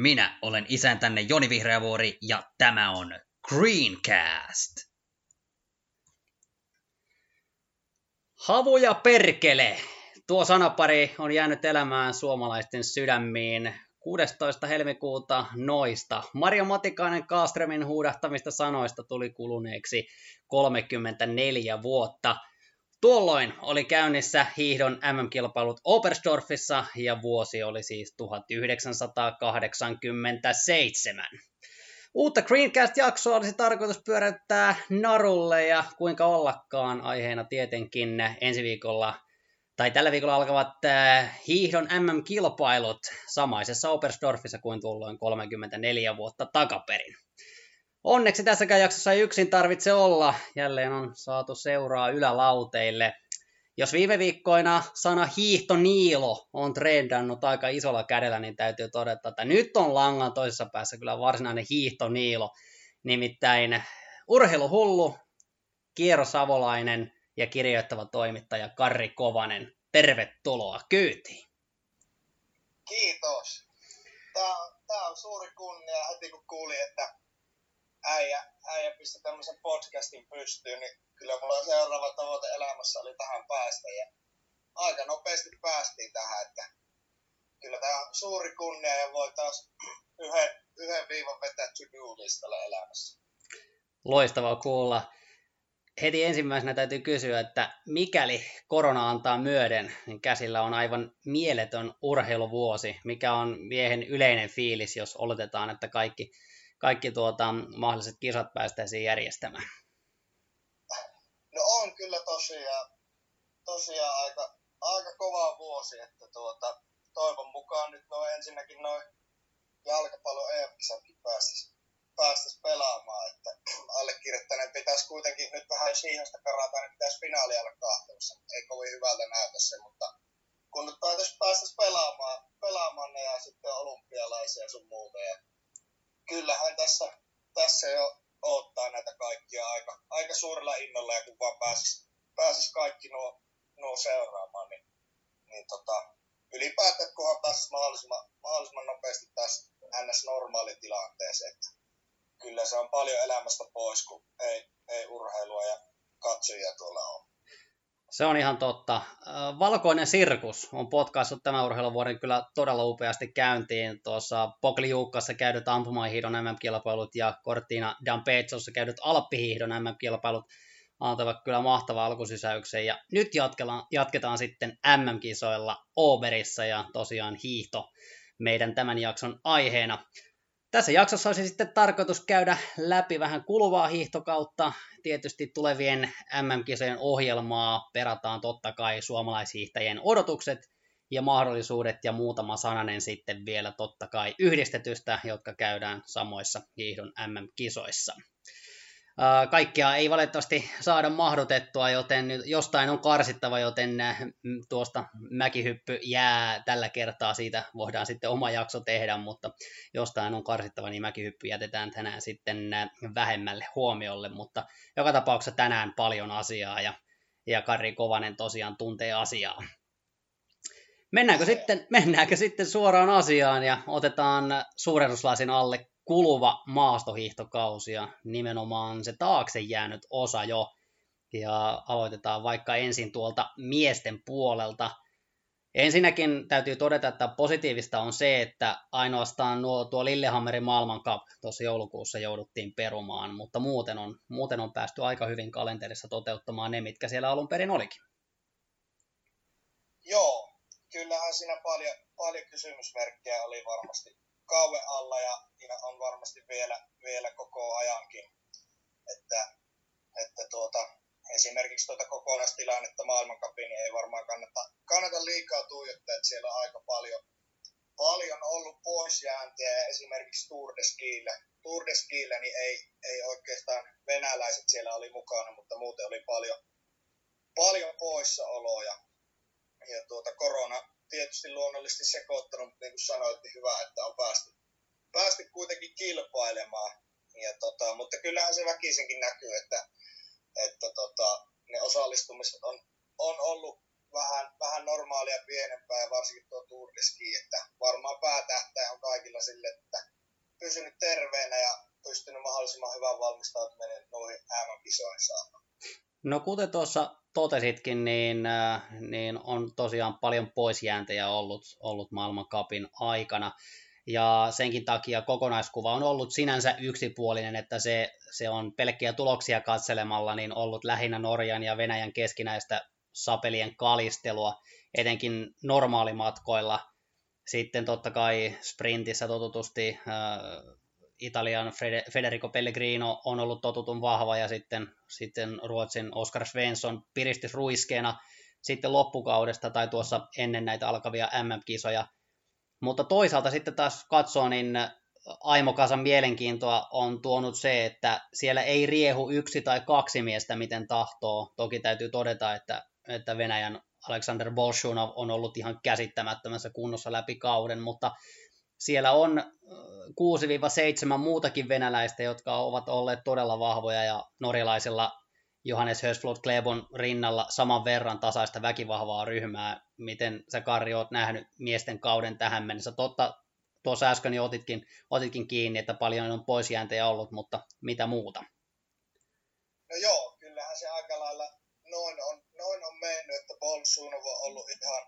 Minä olen isäntänne Joni Vihreävuori ja tämä on Greencast. Havuja perkele! Tuo sanapari on jäänyt elämään suomalaisten sydämiin 16. helmikuuta noista. Mario Matikainen Kastremin huudahtamista sanoista tuli kuluneeksi 34 vuotta. Tuolloin oli käynnissä hiihdon MM-kilpailut Oberstdorfissa ja vuosi oli siis 1987. Uutta Greencast-jaksoa olisi tarkoitus pyöräyttää narulle ja kuinka ollakaan aiheena tietenkin ensi viikolla tai tällä viikolla alkavat äh, hiihdon MM-kilpailut samaisessa Oberstdorfissa kuin tuolloin 34 vuotta takaperin. Onneksi tässäkään jaksossa ei yksin tarvitse olla. Jälleen on saatu seuraa ylälauteille. Jos viime viikkoina sana hiihto niilo on trendannut aika isolla kädellä, niin täytyy todeta, että nyt on langan toisessa päässä kyllä varsinainen hiihto niilo. Nimittäin urheiluhullu, Kiero Savolainen ja kirjoittava toimittaja Karri Kovanen. Tervetuloa kyytiin. Kiitos. Tämä, tämä on suuri kunnia heti kun kuulin, että äijä, äijä pisti tämmöisen podcastin pystyyn, niin kyllä mulla seuraava tavoite elämässä oli tähän päästä. Ja aika nopeasti päästiin tähän, että kyllä tämä on suuri kunnia ja voi taas yhden, yhden viivan vetää to elämässä. Loistavaa kuulla. Heti ensimmäisenä täytyy kysyä, että mikäli korona antaa myöden, niin käsillä on aivan mieletön urheiluvuosi. Mikä on miehen yleinen fiilis, jos oletetaan, että kaikki kaikki tuota, mahdolliset kisat päästäisiin järjestämään? No on kyllä tosiaan, tosiaan aika, aika kova vuosi, että tuota, toivon mukaan nyt noin ensinnäkin noin jalkapallon EM-kisatkin päästäisiin päästäisi pelaamaan, että allekirjoittaneen pitäisi kuitenkin nyt vähän siihosta karata, niin pitäisi finaali olla kahtumassa. Ei kovin hyvältä näytä se, mutta kun nyt päästäisiin pelaamaan, pelaamaan ne ja sitten olympialaisia sun muuta. Ja kyllähän tässä, tässä jo odottaa näitä kaikkia aika, aika suurella innolla ja kun vaan pääsis, pääsis kaikki nuo, nuo seuraamaan, niin, niin tota, ylipäätään kunhan pääsisi mahdollisimman, mahdollisimman nopeasti tässä NS-normaalitilanteeseen, että kyllä se on paljon elämästä pois, kun ei, ei urheilua ja katsojia tuolla on. Se on ihan totta. Valkoinen sirkus on potkaissut tämän urheiluvuoden kyllä todella upeasti käyntiin. Tuossa Poklijuukkassa käydyt ampumahiihdon MM-kilpailut ja Cortina d'Ampezzossa käydyt alppihiihdon MM-kilpailut antavat kyllä mahtava alkusysäyksen. Ja nyt jatketaan, jatketaan sitten MM-kisoilla Oberissa ja tosiaan hiihto meidän tämän jakson aiheena. Tässä jaksossa olisi sitten tarkoitus käydä läpi vähän kuluvaa hiihtokautta. Tietysti tulevien MM-kisojen ohjelmaa perataan totta kai suomalaishiihtäjien odotukset ja mahdollisuudet ja muutama sananen sitten vielä totta kai yhdistetystä, jotka käydään samoissa hiihdon MM-kisoissa. Kaikkea ei valitettavasti saada mahdotettua, joten jostain on karsittava, joten tuosta mäkihyppy jää tällä kertaa. Siitä voidaan sitten oma jakso tehdä, mutta jostain on karsittava, niin mäkihyppy jätetään tänään sitten vähemmälle huomiolle. Mutta joka tapauksessa tänään paljon asiaa ja, ja Kari Kovanen tosiaan tuntee asiaa. Mennäänkö sitten, mennäänkö sitten suoraan asiaan ja otetaan suurennuslasin alle kuluva maastohiihtokausi ja nimenomaan se taakse jäänyt osa jo. Ja aloitetaan vaikka ensin tuolta miesten puolelta. Ensinnäkin täytyy todeta, että positiivista on se, että ainoastaan nuo, tuo Lillehammerin maailmankap tuossa joulukuussa jouduttiin perumaan, mutta muuten on, muuten on päästy aika hyvin kalenterissa toteuttamaan ne, mitkä siellä alun perin olikin. Joo, kyllähän siinä paljon, paljon kysymysmerkkejä oli varmasti kauan alla ja, ja on varmasti vielä, vielä koko ajankin. Että, että tuota, esimerkiksi tuota kokonaistilannetta maailmankapiin niin ei varmaan kannata, kannata liikaa tuijottaa, että siellä on aika paljon, paljon ollut poisjääntiä ja esimerkiksi Tour de niin ei, ei oikeastaan venäläiset siellä oli mukana, mutta muuten oli paljon, paljon poissaoloja. Ja tuota korona, tietysti luonnollisesti sekoittanut, mutta niin kuin sanoit, niin hyvä, että on päästy, päästy kuitenkin kilpailemaan. Ja tota, mutta kyllähän se väkisinkin näkyy, että, että tota, ne osallistumiset on, on ollut vähän, vähän normaalia pienempää ja varsinkin tuo Tour de Ski, että varmaan päätähtäjä on kaikilla sille, että pysynyt terveenä ja pystynyt mahdollisimman hyvän valmistautuminen noihin MM-kisoihin saamaan. No kuten tuossa totesitkin, niin, äh, niin on tosiaan paljon poisjääntejä ollut, ollut maailmankapin aikana. Ja senkin takia kokonaiskuva on ollut sinänsä yksipuolinen, että se, se on pelkkiä tuloksia katselemalla niin ollut lähinnä Norjan ja Venäjän keskinäistä sapelien kalistelua, etenkin normaalimatkoilla. Sitten totta kai sprintissä totutusti äh, Italian Federico Pellegrino on ollut totutun vahva ja sitten, sitten Ruotsin Oskar Svensson piristys ruiskeena sitten loppukaudesta tai tuossa ennen näitä alkavia MM-kisoja. Mutta toisaalta sitten taas katsoo, niin Aimo Kasan mielenkiintoa on tuonut se, että siellä ei riehu yksi tai kaksi miestä miten tahtoo. Toki täytyy todeta, että, että Venäjän Alexander Bolshunov on ollut ihan käsittämättömässä kunnossa läpi kauden, mutta siellä on 6-7 muutakin venäläistä, jotka ovat olleet todella vahvoja ja norjalaisilla Johannes Hösflot Klebon rinnalla saman verran tasaista väkivahvaa ryhmää. Miten sä Karri oot nähnyt miesten kauden tähän mennessä? Totta, tuossa äsken jo otitkin, otitkin kiinni, että paljon on poisjääntejä ollut, mutta mitä muuta? No joo, kyllähän se aika lailla noin on, noin on mennyt, että Bolsunov on ollut ihan,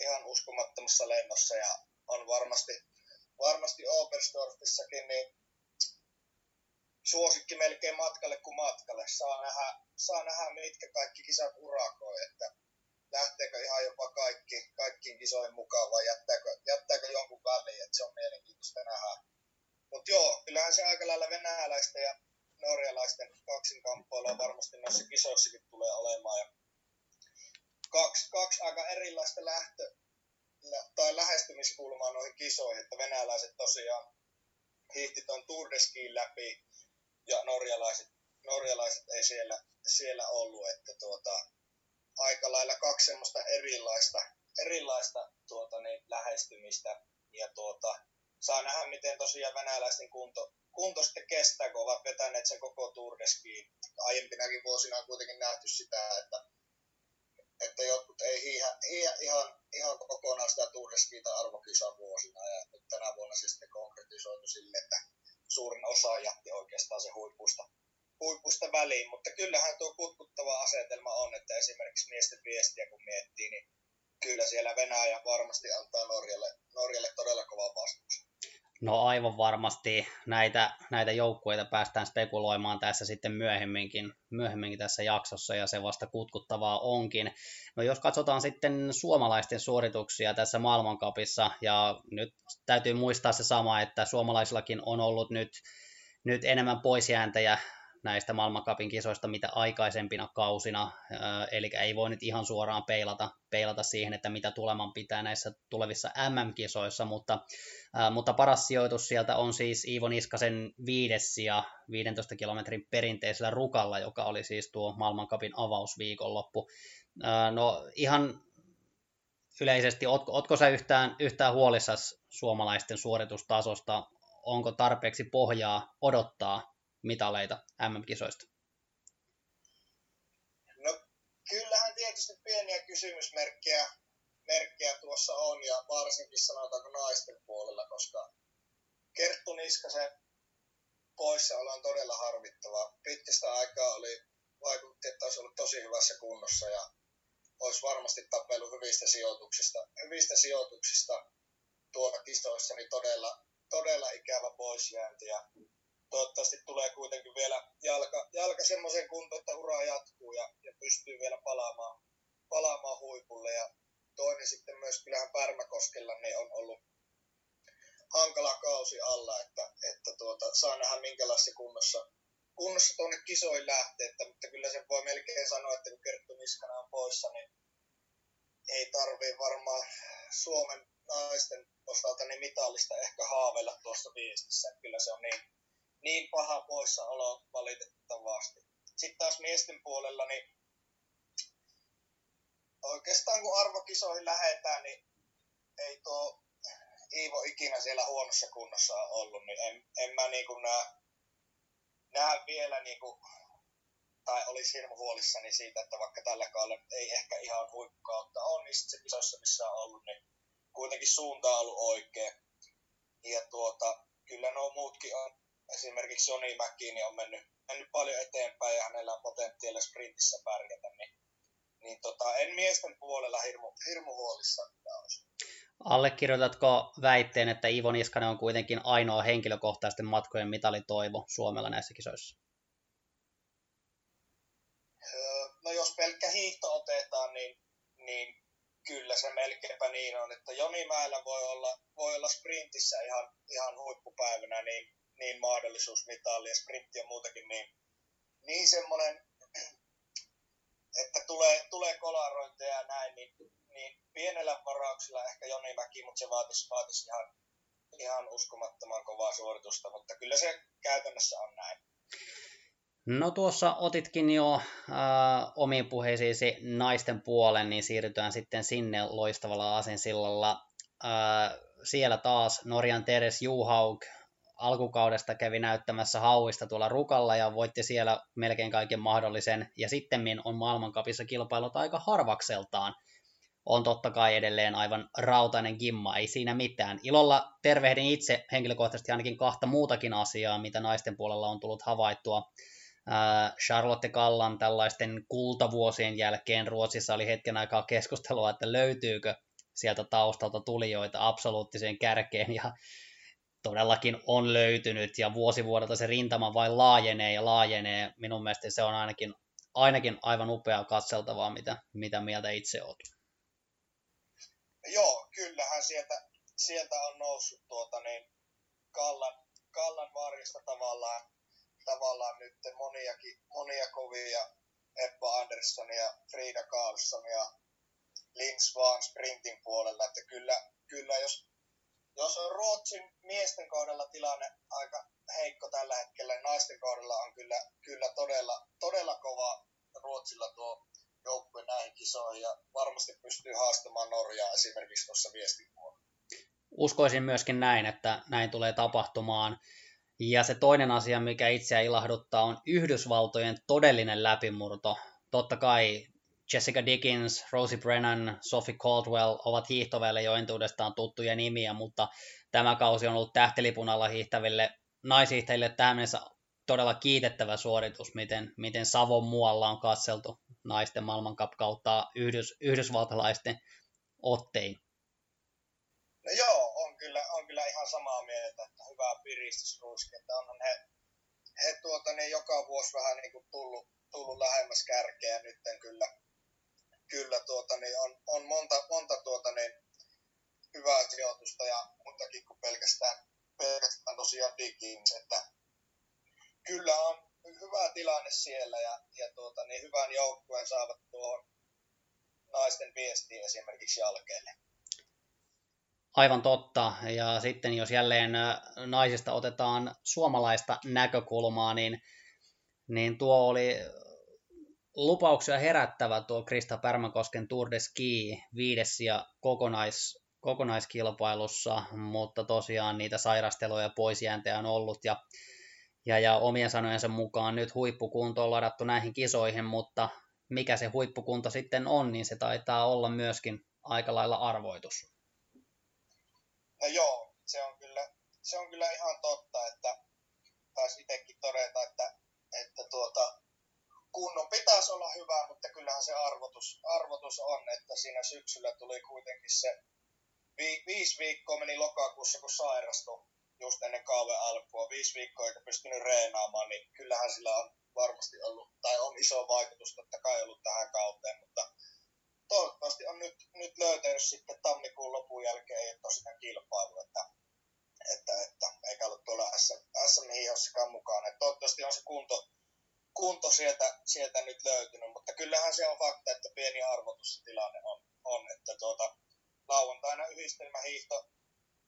ihan uskomattomassa lennossa ja on varmasti varmasti Oberstorfissakin, niin suosikki melkein matkalle kuin matkalle. Saa nähdä, saa nähdä mitkä kaikki kisat urakoi, että lähteekö ihan jopa kaikki, kaikkiin kisoihin mukaan vai jättääkö, jättääkö jonkun väliin, että se on mielenkiintoista nähdä. Mutta joo, kyllähän se aika lailla venäläisten ja norjalaisten kaksinkamppailua varmasti noissa kisoissakin tulee olemaan. Ja kaksi, kaksi aika erilaista lähtö, tai lähestymiskulmaa noihin kisoihin, että venäläiset tosiaan hiihti tuon Tour de Skiin läpi ja norjalaiset, norjalaiset ei siellä, siellä ollut, että tuota, aika lailla kaksi semmoista erilaista, erilaista tuota, niin, lähestymistä ja tuota, saa nähdä, miten tosiaan venäläisten kunto, kunto sitten kestää, kun ovat vetäneet sen koko Tour de Skiin. Aiempinakin vuosina on kuitenkin nähty sitä, että että jotkut ei hiihä, hiihä ihan, ihan kokonaan sitä Tourdeskiita arvokisaa vuosina ja nyt tänä vuonna se sitten konkretisoitu sille, että suurin osa jätti oikeastaan se huipusta, huipusta väliin, mutta kyllähän tuo kutkuttava asetelma on, että esimerkiksi miesten viestiä kun miettii, niin kyllä siellä Venäjä varmasti antaa Norjalle, Norjalle todella kova vastuus. No aivan varmasti näitä, näitä joukkueita päästään spekuloimaan tässä sitten myöhemminkin, myöhemminkin tässä jaksossa ja se vasta kutkuttavaa onkin. No jos katsotaan sitten suomalaisten suorituksia tässä maailmankapissa ja nyt täytyy muistaa se sama, että suomalaisillakin on ollut nyt, nyt enemmän poisjääntejä näistä maailmankapin kisoista mitä aikaisempina kausina, eli ei voi nyt ihan suoraan peilata, peilata siihen, että mitä tuleman pitää näissä tulevissa MM-kisoissa, mutta, mutta paras sijoitus sieltä on siis Iivo Niskasen viides ja 15 kilometrin perinteisellä rukalla, joka oli siis tuo maailmankapin avausviikonloppu. No ihan yleisesti, ootko, ootko sä yhtään, yhtään huolissasi suomalaisten suoritustasosta? Onko tarpeeksi pohjaa odottaa mitaleita MM-kisoista? No kyllähän tietysti pieniä kysymysmerkkejä merkkejä tuossa on ja varsinkin sanotaanko naisten puolella, koska Kerttu Niskasen poissaolo on todella harmittava. Pitkästä aikaa oli, vaikutti, että olisi ollut tosi hyvässä kunnossa ja olisi varmasti tapellut hyvistä sijoituksista, hyvistä sijoituksista tuolla kisoissa, niin todella, todella ikävä poisjäänti. Ja toivottavasti tulee kuitenkin vielä jalka, jalka semmoisen kuntoon, että ura jatkuu ja, ja pystyy vielä palaamaan, palaamaan huipulle. Ja toinen sitten myös kyllähän Pärmäkoskella niin on ollut hankala kausi alla, että, että tuota, saa nähdä minkälaisessa kunnossa, kunnossa tuonne kisoihin lähtee, että, mutta kyllä sen voi melkein sanoa, että kun Kerttu Niskana on poissa, niin ei tarvii varmaan Suomen naisten osalta niin mitallista ehkä haaveilla tuossa viestissä. Kyllä se on niin, niin paha poissaolo valitettavasti. Sitten taas miesten puolella, niin oikeastaan kun arvokisoihin lähetään, niin ei tuo Iivo ikinä siellä huonossa kunnossa ollut, niin en, en mä niin kuin näe, näe vielä niin kuin, tai olisi hirmu huolissani siitä, että vaikka tällä kaudella ei ehkä ihan huippukautta on, niin sitten se kisoissa, missä on ollut, niin kuitenkin suunta on ollut oikea. Ja tuota, kyllä nuo muutkin on, esimerkiksi Joni Mäki, niin on mennyt, mennyt paljon eteenpäin ja hänellä on potentiaalia sprintissä pärjätä, niin, niin tota, en miesten puolella hirmu, hirmu huolissaan olisi. Allekirjoitatko väitteen, että Ivo Niskanen on kuitenkin ainoa henkilökohtaisten matkojen mitalitoivo Suomella näissä kisoissa? Öö, no jos pelkkä hiihto otetaan, niin, niin kyllä se melkeinpä niin on, että Jonimäellä voi olla, voi olla sprintissä ihan, ihan huippupäivänä niin, niin mahdollisuus mitalli ja sprintti on muutakin niin, niin semmoinen, että tulee, tulee kolarointeja ja näin, niin, niin pienellä varauksella ehkä Joni Mäki, mutta se vaatisi, vaatisi ihan, ihan uskomattoman kovaa suoritusta, mutta kyllä se käytännössä on näin. No tuossa otitkin jo äh, omiin puheisiisi naisten puolen, niin siirrytään sitten sinne loistavalla asensillalla. Äh, siellä taas Norjan Teres Juhaug alkukaudesta kävi näyttämässä hauista tuolla Rukalla ja voitti siellä melkein kaiken mahdollisen. Ja sitten on maailmankapissa kilpailut aika harvakseltaan. On totta kai edelleen aivan rautainen gimma, ei siinä mitään. Ilolla tervehdin itse henkilökohtaisesti ainakin kahta muutakin asiaa, mitä naisten puolella on tullut havaittua. Charlotte Kallan tällaisten kultavuosien jälkeen Ruotsissa oli hetken aikaa keskustelua, että löytyykö sieltä taustalta tulijoita absoluuttiseen kärkeen ja todellakin on löytynyt ja vuosi vuodelta se rintama vain laajenee ja laajenee. Minun mielestä se on ainakin, ainakin aivan upeaa katseltavaa, mitä, mitä mieltä itse olet. Joo, kyllähän sieltä, sieltä on noussut tuota niin, Kallan, Kallan varjosta tavallaan tavallaan nyt moniakin, monia kovia Eppa Andersson ja Frida Karlsson ja Lins vaan sprintin puolella, että kyllä, kyllä jos, jos on Ruotsin miesten kohdalla tilanne aika heikko tällä hetkellä, naisten kohdalla on kyllä, kyllä todella, todella kova Ruotsilla tuo joukkue näihin kisoihin ja varmasti pystyy haastamaan Norjaa esimerkiksi tuossa viestin puolella. Uskoisin myöskin näin, että näin tulee tapahtumaan. Ja se toinen asia, mikä itseä ilahduttaa, on Yhdysvaltojen todellinen läpimurto. Totta kai Jessica Dickens, Rosie Brennan, Sophie Caldwell ovat hiihtoväille jo entuudestaan tuttuja nimiä, mutta tämä kausi on ollut tähtelipun alla hiihtäville naishiihtäjille tähän mennessä todella kiitettävä suoritus, miten, miten Savon muualla on katseltu naisten maailmankap kautta yhdys, yhdysvaltalaisten ottein. No joo, on kyllä, on kyllä ihan samaa mieltä hyvää piristysruisketta. Onhan he, he tuota, niin joka vuosi vähän niin kuin tullut, tullut lähemmäs kärkeä nyt kyllä, kyllä tuota, niin on, on, monta, monta tuota, niin hyvää sijoitusta ja muutakin kuin pelkästään, pelkästään tosiaan Dickens, että kyllä on hyvä tilanne siellä ja, ja tuota, niin hyvän joukkueen saavat tuohon naisten viestiin esimerkiksi jälkeelle. Aivan totta. Ja sitten jos jälleen naisista otetaan suomalaista näkökulmaa, niin, niin tuo oli lupauksia herättävä tuo Krista Pärmäkosken Tour de Ski viides ja kokonais, kokonaiskilpailussa, mutta tosiaan niitä sairasteluja ja poisjääntejä on ollut ja, ja, ja omien sanojensa mukaan nyt huippukunto on ladattu näihin kisoihin, mutta mikä se huippukunto sitten on, niin se taitaa olla myöskin aika lailla arvoitus. No joo, se on kyllä, se on kyllä ihan totta, että taisi itsekin todeta, että, että tuota, kunnon pitäisi olla hyvä, mutta kyllähän se arvotus, arvotus on, että siinä syksyllä tuli kuitenkin se vi, viisi viikkoa meni lokakuussa, kun sairastui just ennen kauan alkua, viisi viikkoa eikä pystynyt reenaamaan, niin kyllähän sillä on varmasti ollut, tai on iso vaikutus totta kai ollut tähän kauteen, mutta toivottavasti on nyt, nyt löytänyt sitten tammikuun lopun jälkeen ei tosiaan kilpailu, että, että, että eikä ollut tuolla SM, SM mukaan. Että toivottavasti on se kunto, kunto sieltä, sieltä nyt löytynyt, mutta kyllähän se on fakta, että pieni arvotustilanne on, on että tuota, lauantaina yhdistelmähiihto,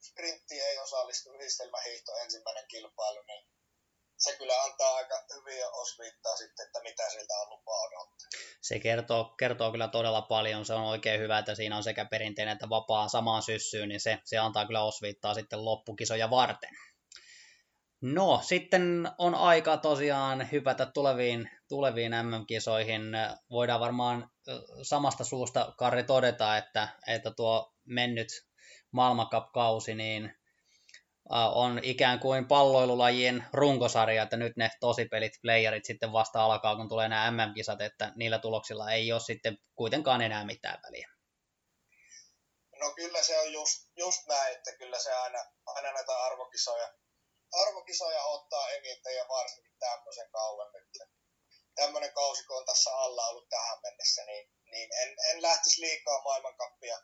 sprintti ei osallistu yhdistelmähiihto ensimmäinen kilpailu, niin se kyllä antaa aika hyviä osviittaa sitten, että mitä siltä on lupa odottaa. Se kertoo, kertoo kyllä todella paljon. Se on oikein hyvä, että siinä on sekä perinteinen että vapaa samaan syssyyn, niin se, se antaa kyllä osviittaa sitten loppukisoja varten. No, sitten on aika tosiaan hypätä tuleviin, tuleviin MM-kisoihin. Voidaan varmaan samasta suusta, Karri, todeta, että, että tuo mennyt maailmankap-kausi, niin on ikään kuin palloilulajien runkosarja, että nyt ne tosipelit, playerit sitten vasta alkaa, kun tulee nämä MM-kisat, että niillä tuloksilla ei ole sitten kuitenkaan enää mitään väliä. No kyllä se on just, just näin, että kyllä se aina, aina näitä arvokisoja, arvokisoja ottaa eniten ja varsinkin tämmöisen kauan nyt. Tämmöinen kausi, kun on tässä alla ollut tähän mennessä, niin, niin en, en lähtisi liikaa maailmankappia,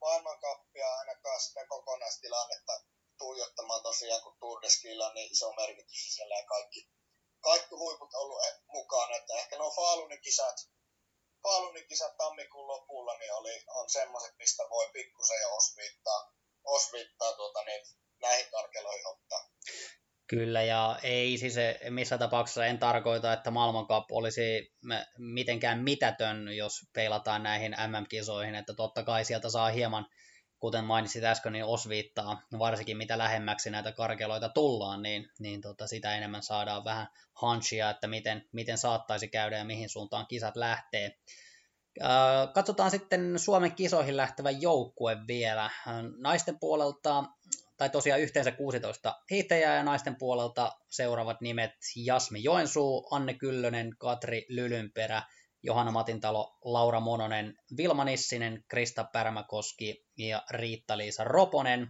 maailmankappia ainakaan sitä kokonaistilannetta tuijottamaan tosiaan, kun Tour de Skilla on niin iso merkitys siellä kaikki, kaikki huiput ollut e- mukana. Että ehkä nuo Faalunin kisat, Faalunin kisat tammikuun lopulla niin oli, on semmoiset, mistä voi pikkusen jo osviittaa, osviittaa tuota, niin näihin karkeloihin ottaa. Kyllä, ja ei siis missä tapauksessa en tarkoita, että maailmankap olisi mitenkään mitätön, jos peilataan näihin MM-kisoihin, että totta kai sieltä saa hieman kuten mainitsit äsken, niin osviittaa, varsinkin mitä lähemmäksi näitä karkeloita tullaan, niin, niin tota, sitä enemmän saadaan vähän hanchia, että miten, miten saattaisi käydä ja mihin suuntaan kisat lähtee. Katsotaan sitten Suomen kisoihin lähtevä joukkue vielä. Naisten puolelta, tai tosiaan yhteensä 16 hiihtäjää ja naisten puolelta seuraavat nimet Jasmi Joensuu, Anne Kyllönen, Katri Lylynperä, Johanna Matintalo, Laura Mononen, Vilma Nissinen, Krista Pärmäkoski ja Riitta-Liisa Roponen.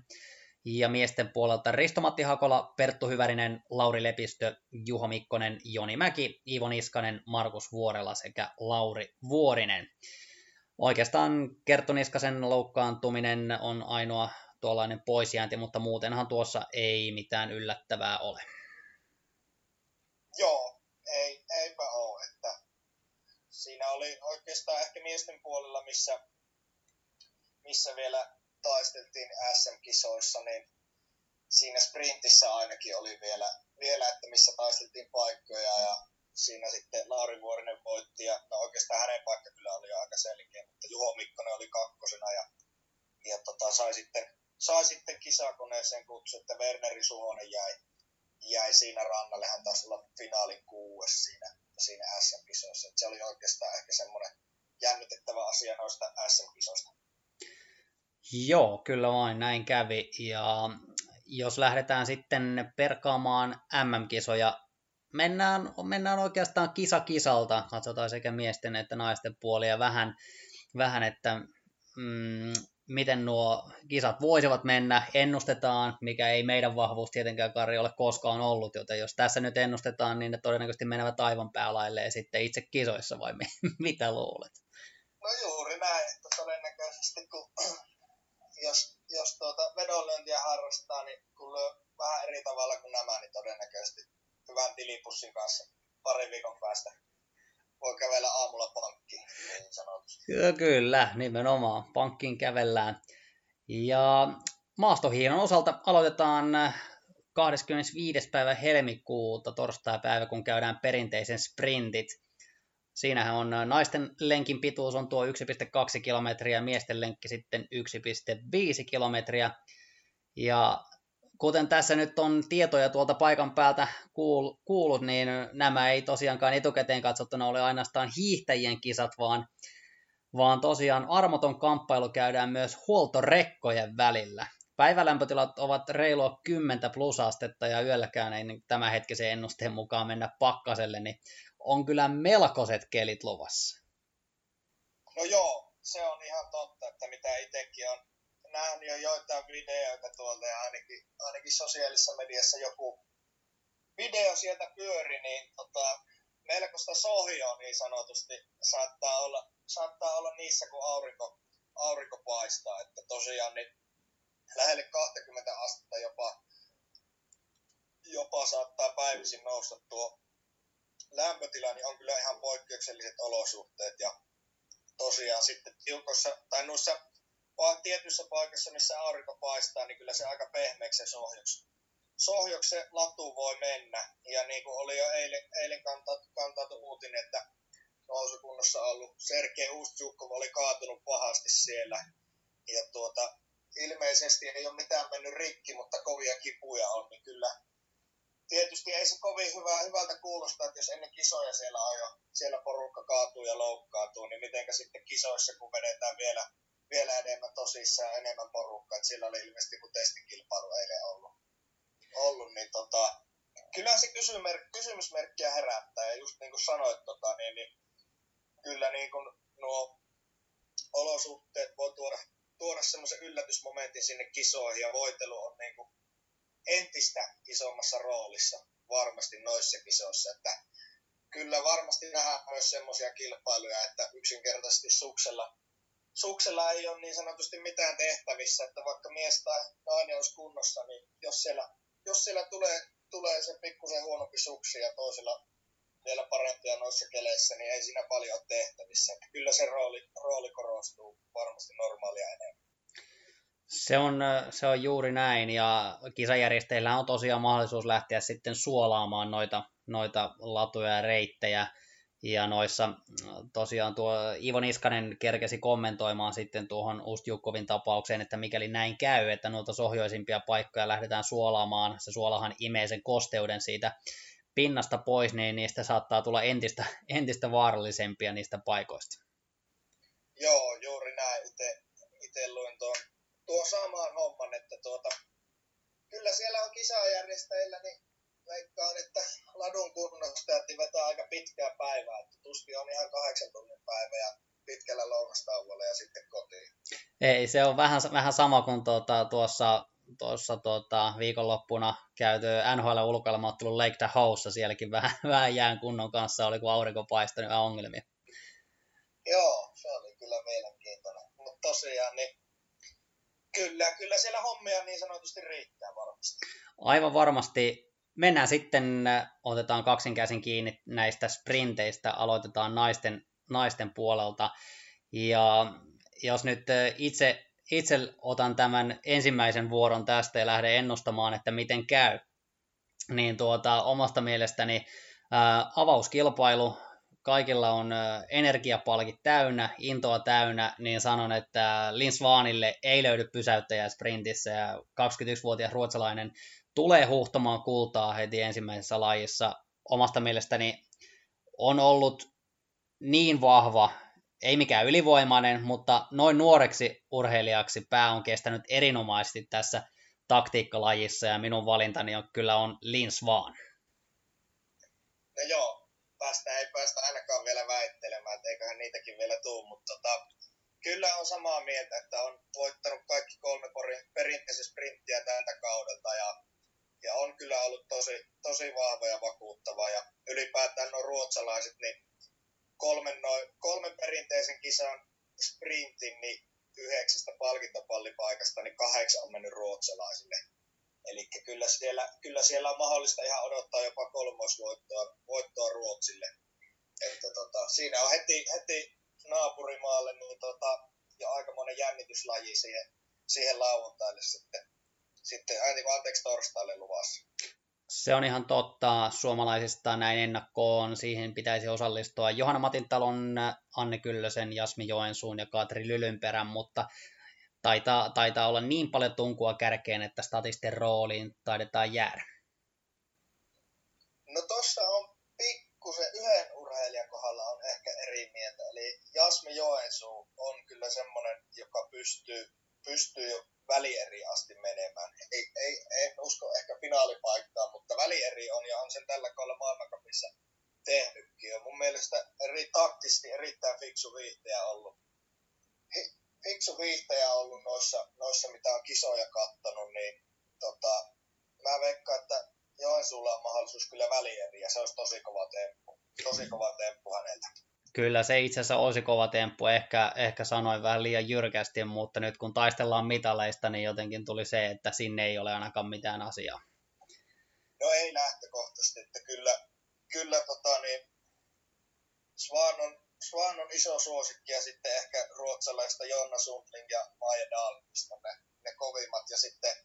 Ja miesten puolelta Risto-Matti Hakola, Perttu Hyvärinen, Lauri Lepistö, Juho Mikkonen, Joni Mäki, Ivo Niskanen, Markus Vuorela sekä Lauri Vuorinen. Oikeastaan Kerttu Niskasen loukkaantuminen on ainoa tuollainen poisjäänti, mutta muutenhan tuossa ei mitään yllättävää ole. Joo, ei, eipä ole siinä oli oikeastaan ehkä miesten puolella, missä, missä vielä taisteltiin SM-kisoissa, niin siinä sprintissä ainakin oli vielä, vielä, että missä taisteltiin paikkoja ja siinä sitten Lauri Vuorinen voitti ja no oikeastaan hänen paikka kyllä oli aika selkeä, mutta Juho Mikkonen oli kakkosena ja, ja tota, sai, sitten, sai sitten kisakoneeseen kutsu, että Werneri Suhonen jäi, jäi siinä rannalle, hän taisi olla finaalin kuues siinä siinä SM-kisoissa. Se oli oikeastaan ehkä semmoinen jännittävä asia noista SM-kisoista. Joo, kyllä vain näin kävi. Ja jos lähdetään sitten perkaamaan MM-kisoja, mennään, mennään oikeastaan kisa kisalta, katsotaan sekä miesten että naisten puolia vähän, vähän että mm, miten nuo kisat voisivat mennä, ennustetaan, mikä ei meidän vahvuus tietenkään Kari ole koskaan ollut, joten jos tässä nyt ennustetaan, niin ne todennäköisesti menevät aivan päälailleen sitten itse kisoissa, vai mitä luulet? No juuri näin, että todennäköisesti kun jos, jos tuota vedonlyöntiä harrastaa, niin kun lyö vähän eri tavalla kuin nämä, niin todennäköisesti hyvän tilipussin kanssa parin viikon päästä voi kävellä aamulla pankkiin, niin sanotusti. Kyllä, kyllä, nimenomaan. Pankkiin kävellään. Ja maastohiinon osalta aloitetaan 25. päivä helmikuuta, torstai-päivä, kun käydään perinteisen sprintit. Siinähän on naisten lenkin pituus on tuo 1,2 kilometriä, miesten lenkki sitten 1,5 kilometriä. Ja kuten tässä nyt on tietoja tuolta paikan päältä kuullut, niin nämä ei tosiaankaan etukäteen katsottuna ole ainoastaan hiihtäjien kisat, vaan, vaan tosiaan armoton kamppailu käydään myös huoltorekkojen välillä. Päivälämpötilat ovat reilua 10 plusastetta ja yölläkään ei niin tämän hetkisen ennusteen mukaan mennä pakkaselle, niin on kyllä melkoiset kelit luvassa. No joo, se on ihan totta, että mitä itsekin on nähnyt jo joitain videoita tuolta ja ainakin, ainakin sosiaalisessa mediassa joku video sieltä pyöri, niin tota, melkoista sohjoa niin sanotusti saattaa olla, saattaa olla niissä, kun aurinko, aurinko paistaa. Että tosiaan niin lähelle 20 astetta jopa, jopa saattaa päivisin nousta tuo lämpötila, niin on kyllä ihan poikkeukselliset olosuhteet. Ja tosiaan sitten tiukossa, tai noissa tietyissä paikassa, missä aurinko paistaa, niin kyllä se aika pehmeäksi se sohjoksi, sohjoksi latu voi mennä. Ja niin kuin oli jo eilen, eilen kantautu, kantautu uutinen, että nousukunnossa ollut Sergei Ustjukov oli kaatunut pahasti siellä. Ja tuota, ilmeisesti ei ole mitään mennyt rikki, mutta kovia kipuja on, niin kyllä tietysti ei se kovin hyvä, hyvältä kuulosta, että jos ennen kisoja siellä on jo, siellä porukka kaatuu ja loukkaantuu, niin mitenkä sitten kisoissa, kun vedetään vielä vielä enemmän tosissaan enemmän porukkaa. Että sillä oli ilmeisesti kuin testikilpailu eilen ollut. ollut niin tota, kyllä se kysymysmerk, kysymysmerkkiä herättää. Ja just niin kuin sanoit, tota, niin, niin kyllä niin kuin nuo olosuhteet voi tuoda, tuoda semmoisen yllätysmomentin sinne kisoihin ja voitelu on niin kuin entistä isommassa roolissa varmasti noissa kisoissa, että kyllä varmasti nähdään myös semmoisia kilpailuja, että yksinkertaisesti suksella, suksella ei ole niin sanotusti mitään tehtävissä, että vaikka mies tai nainen olisi kunnossa, niin jos siellä, jos siellä tulee, tulee se pikkusen huonompi suksi ja toisella vielä parempia noissa keleissä, niin ei siinä paljon ole tehtävissä. Että kyllä se rooli, rooli korostuu varmasti normaalia enemmän. Se on, se on juuri näin, ja kisajärjestäjillä on tosiaan mahdollisuus lähteä sitten suolaamaan noita, noita latuja ja reittejä, ja noissa tosiaan tuo Ivo Niskanen kerkesi kommentoimaan sitten tuohon Ustjukkovin tapaukseen, että mikäli näin käy, että noita sohjoisimpia paikkoja lähdetään suolaamaan, se suolahan imee sen kosteuden siitä pinnasta pois, niin niistä saattaa tulla entistä, entistä vaarallisempia niistä paikoista. Joo, juuri näin. Itse luin tuon, tuon samaan homman, että tuota, kyllä siellä on kisajärjestäjillä, niin veikkaan, että ladun kunnostajat vetää aika pitkää päivää, että tuskin on ihan kahdeksan tunnin päivä ja pitkällä lounastauolla ja sitten kotiin. Ei, se on vähän, vähän sama kuin tuota, tuossa tuossa tuota, viikonloppuna käyty NHL ulkoilmaottelun Lake Tahoeissa, sielläkin vähän, vähän jään kunnon kanssa oli, kun aurinko paistoi, niin ongelmia. Joo, se oli kyllä mielenkiintoinen. Mutta tosiaan, niin kyllä, kyllä siellä hommia niin sanotusti riittää varmasti. Aivan varmasti. Mennään sitten, otetaan kaksinkäsin kiinni näistä sprinteistä, aloitetaan naisten, naisten puolelta. Ja jos nyt itse itse otan tämän ensimmäisen vuoron tästä ja lähden ennustamaan, että miten käy, niin tuota, omasta mielestäni ää, avauskilpailu, kaikilla on ää, energiapalkit täynnä, intoa täynnä, niin sanon, että Lins Vaanille ei löydy pysäyttäjää sprintissä ja 21-vuotias ruotsalainen tulee huhtomaan kultaa heti ensimmäisessä lajissa. Omasta mielestäni on ollut niin vahva ei mikään ylivoimainen, mutta noin nuoreksi urheilijaksi pää on kestänyt erinomaisesti tässä taktiikkalajissa ja minun valintani on kyllä on Lins vaan. No joo, päästä ei päästä ainakaan vielä väittelemään, että eiköhän niitäkin vielä tuu, mutta tota, kyllä on samaa mieltä, että on voittanut kaikki kolme perinteisen sprinttiä tältä kaudelta ja, ja on kyllä ollut tosi, tosi vahva ja vakuuttava ja ylipäätään nuo ruotsalaiset, niin kolmen, noin, kolmen perinteisen kisan sprintin, niin yhdeksästä palkintopallipaikasta, niin kahdeksan on mennyt ruotsalaisille. Eli kyllä siellä, kyllä siellä on mahdollista ihan odottaa jopa kolmosvoittoa voittoa Ruotsille. Että tota, siinä on heti, heti naapurimaalle niin tota, jo aika monen jännityslaji siihen, siihen lauantaille sitten, sitten anteeksi torstaille luvassa. Se on ihan totta. Suomalaisista näin ennakkoon. Siihen pitäisi osallistua Johanna Matintalon, Anne Kyllösen, Jasmi Joensuun ja Katri Lylynperän, mutta taitaa, taitaa olla niin paljon tunkua kärkeen, että statisten rooliin taidetaan jäädä. No tossa on pikkusen yhden urheilijan kohdalla on ehkä eri mieltä. Eli Jasmi Joensuu on kyllä semmoinen, joka pystyy, pystyy jo välieri asti menemään. Ei, ei, en usko ehkä finaalipaikkaa, mutta välieri on ja on sen tällä kaudella maailmankapissa tehnytkin. Ja mun mielestä eri, taktisesti erittäin fiksu viihtäjä ollut. Hi, fiksu viihtäjä ollut noissa, noissa, mitä on kisoja kattonut, niin tota, mä veikkaan, että Joensuulla on mahdollisuus kyllä välieri ja se olisi tosi kova temppu. Tosi kova temppu häneltä. Kyllä se itse asiassa olisi kova temppu, ehkä, ehkä sanoin vähän liian jyrkästi, mutta nyt kun taistellaan mitaleista, niin jotenkin tuli se, että sinne ei ole ainakaan mitään asiaa. No ei lähtökohtaisesti, että kyllä, kyllä tota niin, Svan on, Svan on iso suosikki ja sitten ehkä ruotsalaista Jonna Sundling ja Maja Dahlqvist ne, ne kovimmat ja sitten,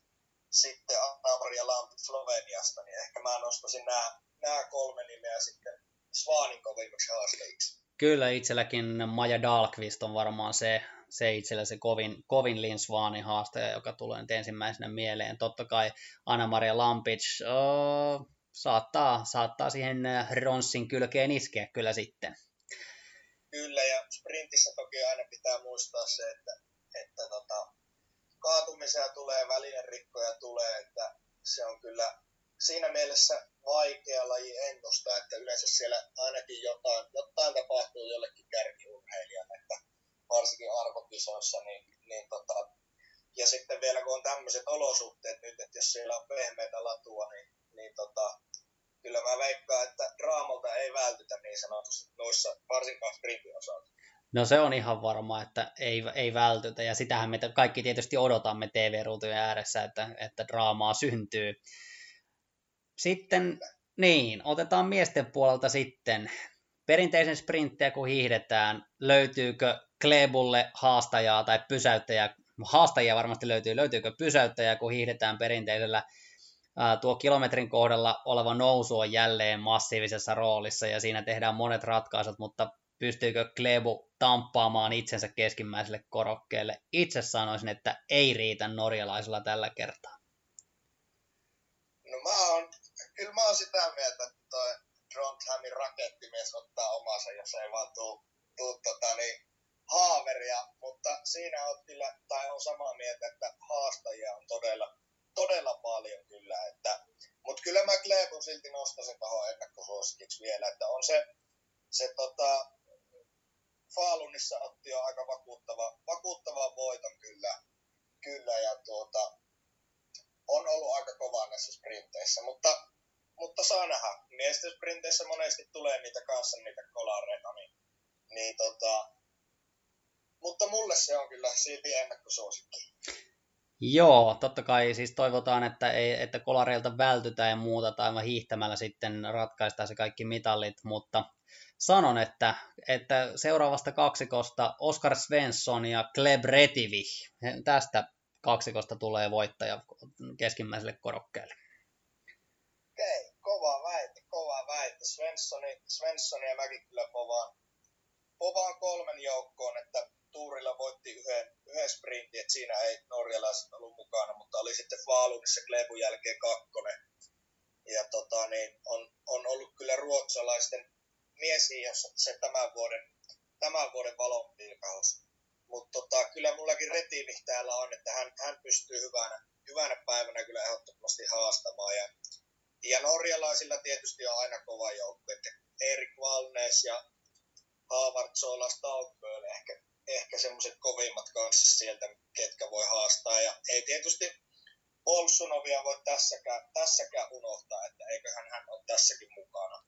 sitten Anna-Maria Lamp Sloveniasta, niin ehkä mä nostaisin nämä, nämä kolme nimeä sitten Svanin kovimmaksi haastajiksi. Kyllä itselläkin Maja Dahlqvist on varmaan se, se itsellä se kovin, kovin Linsvaanin haastaja, joka tulee nyt ensimmäisenä mieleen. Totta kai Anna-Maria Lampic oh, saattaa, saattaa siihen Ronssin kylkeen iskeä kyllä sitten. Kyllä, ja sprintissä toki aina pitää muistaa se, että, että tota, kaatumisia tulee, välinerikkoja tulee, että se on kyllä siinä mielessä vaikea laji ennustaa, että yleensä siellä ainakin jotain, jotain tapahtuu jollekin kärkiurheilijalle, että varsinkin arvokisoissa, niin, niin tota, ja sitten vielä kun on tämmöiset olosuhteet nyt, että jos siellä on pehmeitä latua, niin, niin tota, kyllä mä veikkaan, että draamalta ei vältytä niin sanotusti noissa, varsinkaan sprintin osalta. No se on ihan varma, että ei, ei vältytä, ja sitähän me kaikki tietysti odotamme TV-ruutujen ääressä, että, että draamaa syntyy. Sitten, niin, otetaan miesten puolelta sitten. Perinteisen sprinttejä kun hiihdetään, löytyykö Klebulle haastajaa tai pysäyttäjää? Haastajia varmasti löytyy. Löytyykö pysäyttäjää, kun hiihdetään perinteisellä tuo kilometrin kohdalla oleva nousu on jälleen massiivisessa roolissa ja siinä tehdään monet ratkaisut, mutta pystyykö Klebu tamppaamaan itsensä keskimmäiselle korokkeelle? Itse sanoisin, että ei riitä norjalaisella tällä kertaa. No mä oon, kyllä mä oon sitä mieltä, että toi Trondheimin rakettimies ottaa omansa, jos ei vaan tuu, tuu tota, niin, haaveria, mutta siinä on kyllä, tai on samaa mieltä, että haastajia on todella, todella paljon kyllä, että, mutta kyllä mä Kleebun silti nostaisin tuohon ennakkosuosikiksi vielä, että on se, se tota, Faalunissa otti jo aika vakuuttava, vakuuttava voiton kyllä, kyllä ja tuota, on ollut aika kova näissä sprinteissä, mutta, mutta saa nähdä. Miesten sprinteissä monesti tulee niitä kanssa niitä kolareita, niin, niin tota, mutta mulle se on kyllä silti ennakkosuosikki. Joo, totta kai siis toivotaan, että, ei, että kolareilta vältytään ja muuta, tai aivan hiihtämällä sitten ratkaistaan se kaikki mitallit, mutta sanon, että, että seuraavasta kaksikosta Oskar Svensson ja Kleb Retivi, tästä kaksikosta tulee voittaja keskimmäiselle korokkeelle. Okei, kova väite, kova väite. Svenssoni, Svenssoni ja mäkin kyllä povaan, povaan kolmen joukkoon, että tuurilla voitti yhden, yhden sprintin, että siinä ei norjalaiset ollut mukana, mutta oli sitten Faalunissa Klebun jälkeen kakkonen. Ja tota, niin on, on ollut kyllä ruotsalaisten jossa se tämän vuoden, tämän vuoden valonpilkaus. Mutta tota, kyllä mullakin retiivi täällä on, että hän, hän pystyy hyvänä, hyvänä päivänä kyllä ehdottomasti haastamaan. Ja, ja norjalaisilla tietysti on aina kova joukko, että Erik Valnes ja Havard Sola Stalkböl ehkä ehkä semmoiset kovimmat kanssa sieltä, ketkä voi haastaa. Ja ei tietysti Bolsunovia voi tässäkään, tässäkään unohtaa, että eiköhän hän ole tässäkin mukana.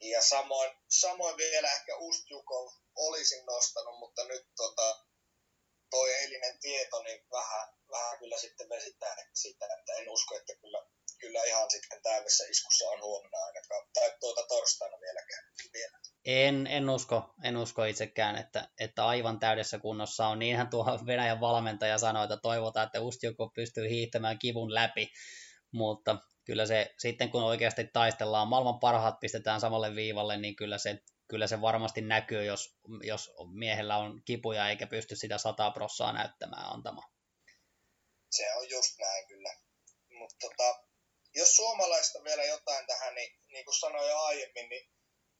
Ja samoin, samoin vielä ehkä Ustjukov olisin nostanut, mutta nyt tota, toi eilinen tieto niin vähän, vähän kyllä sitten vesittää sitä, että en usko, että kyllä, kyllä ihan sitten täydessä iskussa on huomenna ainakaan, tai tuota torstaina vieläkään vielä. En, en, usko, en usko itsekään, että, että aivan täydessä kunnossa on. Niinhän tuo Venäjän valmentaja sanoi, että toivotaan, että Ustjukov pystyy hiihtämään kivun läpi, mutta kyllä se sitten kun oikeasti taistellaan, maailman parhaat pistetään samalle viivalle, niin kyllä se, kyllä se varmasti näkyy, jos, jos miehellä on kipuja eikä pysty sitä sataa prossaa näyttämään antamaan. Se on just näin kyllä. Mutta tota, jos suomalaista vielä jotain tähän, niin niin kuin sanoin jo aiemmin, niin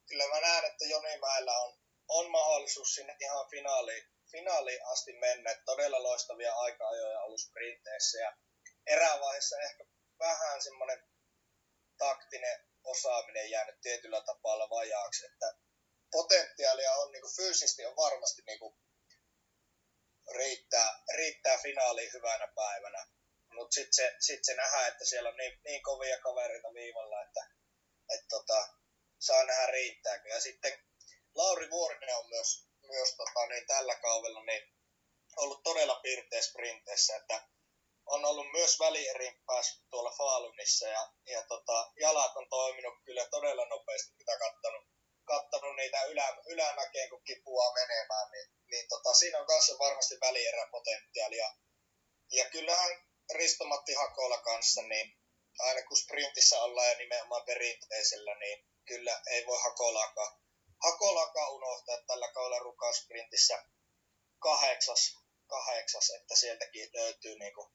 kyllä mä näen, että Jonimäellä on, on mahdollisuus sinne ihan finaaliin, finaaliin asti mennä. Todella loistavia aika-ajoja ollut sprinteissä ja erävaiheessa ehkä vähän semmoinen taktinen osaaminen jäänyt tietyllä tapaa vajaaksi, että potentiaalia on niin kuin fyysisesti on varmasti niin kuin riittää, riittää finaaliin hyvänä päivänä. Mutta sitten se, sit se nähdään, että siellä on niin, niin kovia kavereita viivalla, että et tota, saa nähdä riittääkö. Ja sitten Lauri Vuorinen on myös, myös tota, niin tällä kaudella niin ollut todella pirteä sprinteissä, että on ollut myös välierin päässyt tuolla Faalunissa ja, ja tota, jalat on toiminut kyllä todella nopeasti, mitä kattanut, kattanut niitä ylä, ylämäkeen, kun kipua menemään, niin, niin tota, siinä on kanssa varmasti välieräpotentiaalia. Ja kyllähän Risto-Matti Hakola kanssa, niin aina kun sprintissä ollaan ja nimenomaan perinteisellä, niin kyllä ei voi Hakolaakaan, Hakolaakaan unohtaa tällä kaudella rukasprintissä kahdeksas, kahdeksas, että sieltäkin löytyy niin kuin